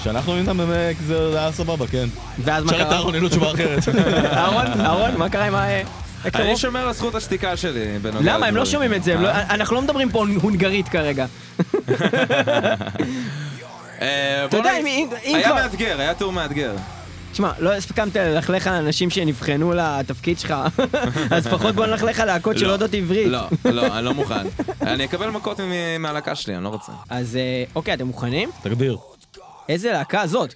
כשאנחנו היינו איתם באמת, זה היה סבבה, כן. ואז מה קרה? אהרון, אין לו תשובה אחרת. אהרון, אהרון, מה קרה עם ה... אני שומר על זכות השתיקה שלי בנוגע למה? הם לא. שומעים את זה, לא- אה? אנחנו לא מדברים פה הונגרית כרגע. אה, אתה יודע, אם- אם היה כבר... מאתגר, היה טור מאתגר. תשמע, לא הסכמת ללכלך על אנשים שנבחנו לתפקיד שלך, אז לפחות בוא נלכלך על להקות שלא יודעות עברית. לא, לא, אני לא מוכן. אני אקבל מכות מהלהקה שלי, אני לא רוצה. אז אה, אוקיי, אתם מוכנים? תגדיר. איזה להקה זאת?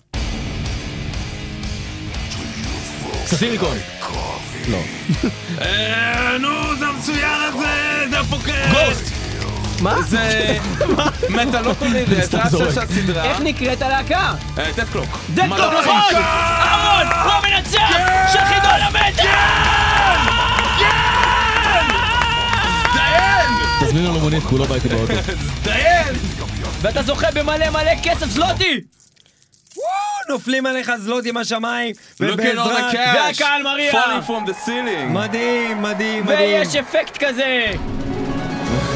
סאטיריקון. לא. אה, נו, זה המצויר הזה, זה הפוקר! גוסט! מה? זה זה זורק. של הסדרה. איך נקראת הלהקה? דד קלוק. דדקוק נכון! אהרון! הוא המנצח של חידון המטר! תזמין לנו מונית, כולו בא איתי באוטו. דיין! ואתה זוכה במלא מלא כסף זלוטי! נופלים עליך זלוטים השמיים, Looking on the ובעזרת... והקהל מריע. מדהים, מדהים, מדהים. ויש אפקט כזה!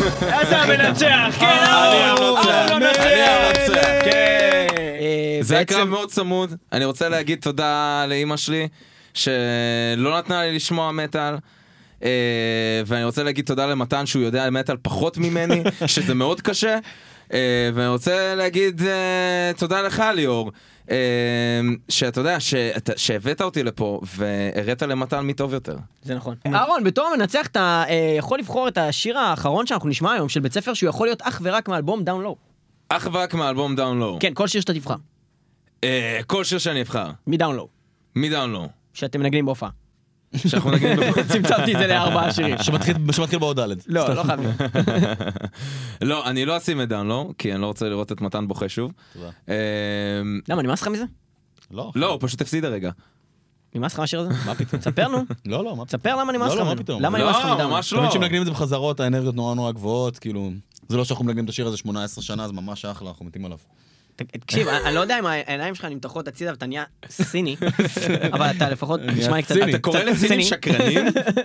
המנצח, כן! המנצח. אהרון המנצח! אני המנצח. כן! אה, זה היה קרב מאוד צמוד. אני רוצה להגיד תודה לאימא שלי, שלא נתנה לי לשמוע מטאל. אה, ואני רוצה להגיד תודה למתן שהוא יודע על מטאל פחות ממני, שזה מאוד קשה. אה, ואני רוצה להגיד אה, תודה לך ליאור, אה, שאתה יודע, שהבאת אותי לפה והראת למתן מי טוב יותר. זה נכון. אהרון, בתור המנצח אתה אה, יכול לבחור את השיר האחרון שאנחנו נשמע היום של בית ספר שהוא יכול להיות אך ורק מאלבום דאון לואו. אך ורק מאלבום Down Low. כן, כל שיר שאתה תבחר. אה, כל שיר שאני אבחר, מ Down Low. מ Down Low. שאתם מנגנים בהופעה. שאנחנו נגיד... צמצמתי את זה לארבעה שירים. שמתחיל באות ד'. לא, לא חייב. לא, אני לא אשים את Down כי אני לא רוצה לראות את מתן בוכה שוב. אה, למה, נמאס לך מזה? לא, לא, הוא פשוט הפסיד הרגע. נמאס לך מהשיר הזה? מה פתאום? ספר נו. לא, לא, מה פתאום. ספר למה נמאס לא, לך לא, מה. פתאום? למה לא, נמאס לך מ Down? ממש לא. תמיד כשמנגנים את זה בחזרות האנרגיות נורא נורא גבוהות, כאילו... זה לא שאנחנו מנגנים את השיר הזה 18 שנה, זה ממש אחלה, אנחנו מתים עליו. תקשיב, אני אני לא יודע אם העיניים שלך נמתחות הצידה ואתה נהיה סיני, אבל אתה לפחות נשמע לי קצת... אתה קורא לסינים. שקרנים?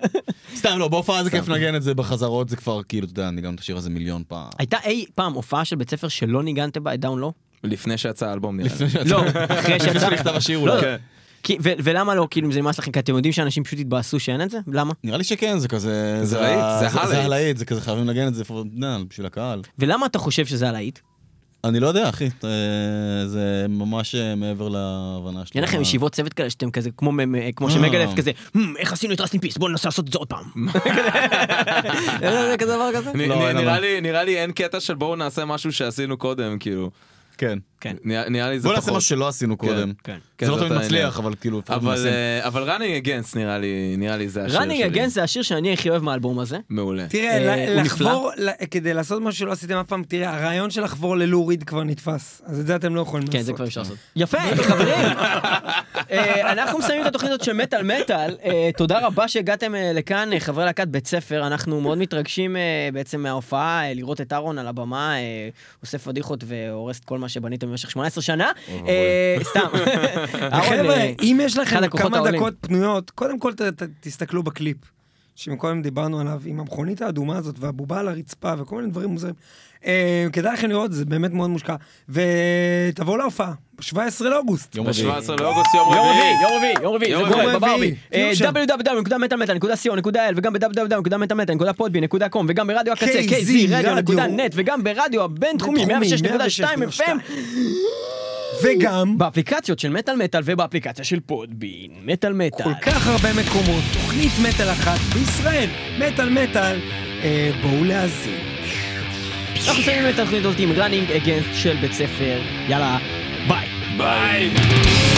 סתם, לא, בהופעה זה כיף לנגן את זה בחזרות, זה כבר, כאילו, אתה יודע, ניגן את השיר הזה מיליון פעם. הייתה אי פעם הופעה של בית ספר שלא ניגנתם בה את Down Low? לפני שיצא האלבום נראה לי. לפני שיצא- לא, אחרי שיצא. שנכתב השיר לא, אולי. לא. כי- ו- ולמה לא, כאילו, אם זה נמאס לכם, כי אתם יודעים שאנשים פשוט התבאסו שאין את זה? למה? נראה לי שכן, זה כזה... זה להיט, זה זה הלהיט. הלהיט, זה כזה חייבים לנגן את זה, בשביל הקהל. ולמה אתה חושב שזה הלהיט? אני לא יודע, אחי, אה, זה ממש אה, מעבר להבנה שלי. אין לכם ישיבות צוות כאלה שאתם כזה כמו שמגלף כזה, "הם, איך עשינו את רסטין פיס, בואו ננסה לעשות את זה עוד פעם. אין כזה דבר כזה? לא, נראה לי אין קטע של בואו נעשה משהו שעשינו קודם, כאילו. כן. כן. נראה לי זה בוא פחות. נעשה משהו שלא עשינו קודם. כן. כן, זה לא זאת תמיד. מצליח, אבל כאילו, אבל. אה, אבל running against נראה לי, נראה לי זה השיר שלי. running against זה השיר שאני הכי אוהב מהאלבום הזה. מעולה. תראה, אה, לחבור, כדי לעשות משהו שלא עשיתם אף פעם, תראה, הרעיון של לחבור ללוריד כבר נתפס, אז את זה אתם לא יכולים לעשות. כן, זה כבר אפשר לעשות. יפה, חברים. אה, אנחנו מסיימים את התוכנית הזאת של מטאל מטאל. תודה רבה שהגעתם לכאן, חברי להקת בית ספר. אנחנו מאוד מתרגשים בעצם מההופעה, לראות את אהרון על הבמה, עושה פדיחות והורס את כל מה שבניתם במשך 18 שנה. אה, סתם. חבר'ה, אה, אם יש לכם כמה. דקות פנויות, קודם כל ת- ת- תסתכלו בקליפ. שמקודם דיברנו עליו, עם המכונית האדומה הזאת והבובה על הרצפה וכל מיני דברים מוזרים. אה, כדאי לכם לראות, זה באמת מאוד מושקע. ותבואו להופעה, ב-17 לאוגוסט. יום רביעי. ב-17 לאוגוסט יום יום רביעי. רביעי, יום רביעי, יום רביעי, יום זה קורה רביעי. בברבי. אה, www.מטאלמטאל.co.il וגם ב-www.podbean.com וגם ברדיו הקצה KZ kzradio.net וגם ברדיו הבינתחומי בינתחומי, 106.2 FM וגם, באפליקציות של מטאל מטאל ובאפליקציה של פודבין. מטאל מטאל. כל כך הרבה מקומות, תוכנית מטאל אחת בישראל, מטאל מטאל, אה, בואו להאזין. אנחנו שמים את התוכנית הזאת עם running against של בית ספר. יאללה, ביי. ביי.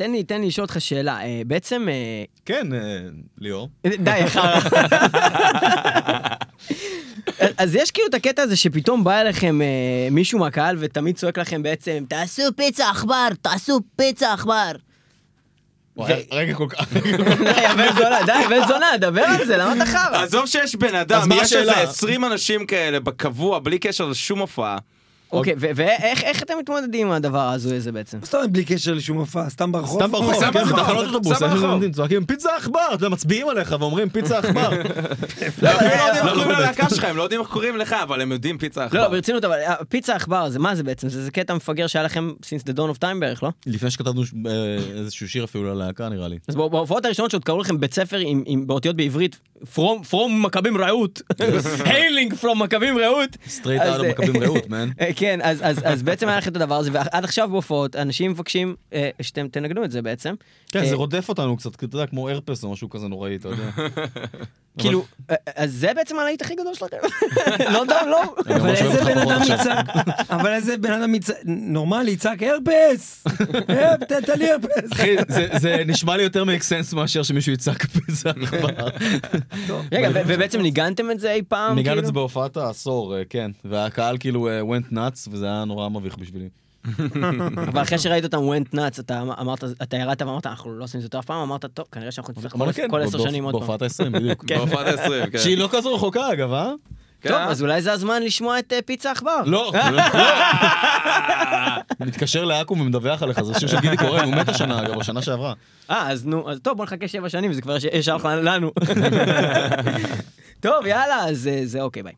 תן לי, תן לי לשאול אותך שאלה. אה, בעצם, אה, כן, אה, ליאור. די, חרא. אז יש כאילו את הקטע הזה שפתאום בא אליכם אה, מישהו מהקהל ותמיד צועק לכם בעצם, תעשו פיצה עכבר, תעשו פיצה עכבר. רגע כל כך... די, בן זונה, די, בן זונה, דבר על זה, למה אתה חרא? עזוב שיש בן אז אדם, מה יש איזה השאלה? 20 אנשים כאלה בקבוע, בלי קשר לשום הופעה. אוקיי, ואיך איך אתם מתמודדים עם הדבר ההזוי הזה בעצם? סתם בלי קשר לשום הופעה, סתם ברחוב. סתם ברחוב, סתם כן, ברחוב, בתחנות אוטובוס, סתם ברחוב. צועקים פיצה עכבר, אתה מצביעים עליך ואומרים פיצה עכבר. אפילו לא יודעים איך לא, קוראים לא, ללהקה שלך, הם לא יודעים איך קוראים לך, אבל הם יודעים פיצה לא, עכבר. לא, ברצינות, אבל אה, פיצה עכבר, זה מה זה בעצם? זה קטע מפגר שהיה לכם since the dawn of time בערך, לא? לפני שכתבנו אה, איזשהו שיר אפילו ללהקה נראה לי. אז בהופעות הראשונות שעוד קראו לכם בית ספר באותיות בעברית, From, from מכבים רעות, Hailing from מכבים רעות. Straight outta, מכבים רעות, man. אה, כן, אז, אז, אז בעצם היה לכם את הדבר הזה, ועד עכשיו בהופעות אנשים מבקשים אה, שאתם תנגנו את זה בעצם. כן, אה, זה רודף אותנו קצת, אתה יודע, כמו הרפס או משהו כזה נוראי, אתה יודע. כאילו, אז זה בעצם הלהיט הכי גדול שלכם. לא, לא, לא. אני אבל איזה בן אדם. יצעק, אבל איזה בן אדם יצעק, נורמלי, יצעק הרפס! הרפ, תן לי הרפס! אחי, זה- זה נשמע לי יותר make sense מאשר שמישהו יצעק עכבר. רגע, ובעצם ניגנתם את זה אי פעם? כאילו? את זה בהופעת העשור, אה, כן. והקהל כאילו אה, went nuts, וזה היה נורא מביך בשבילי. אבל אחרי שראית אותם went nuts, אתה אמרת, אתה ירדת ואמרת, אנחנו לא עושים את זה יותר אף פעם, אמרת, טוב, כנראה שאנחנו נצטרך כל- כן, כל עשר שנים עוד פעם. בהופעת ה-20, בדיוק. בהופעת ה-20, כן. שהיא לא כזו רחוקה אגב, אה? טוב, אז אולי זה הזמן לשמוע את אה, פיצה עכבר. לא, לא. מתקשר לאקו"ם ומדווח עליך, זה שיר של גידי קורן, הוא מת השנה אגב, בשנה שעברה. אה, אז נו, אז טוב, בוא נחכה שבע שנים, זה כבר יש- ישר לנו. טוב, יאללה, אז אה, זה אוקיי, ביי.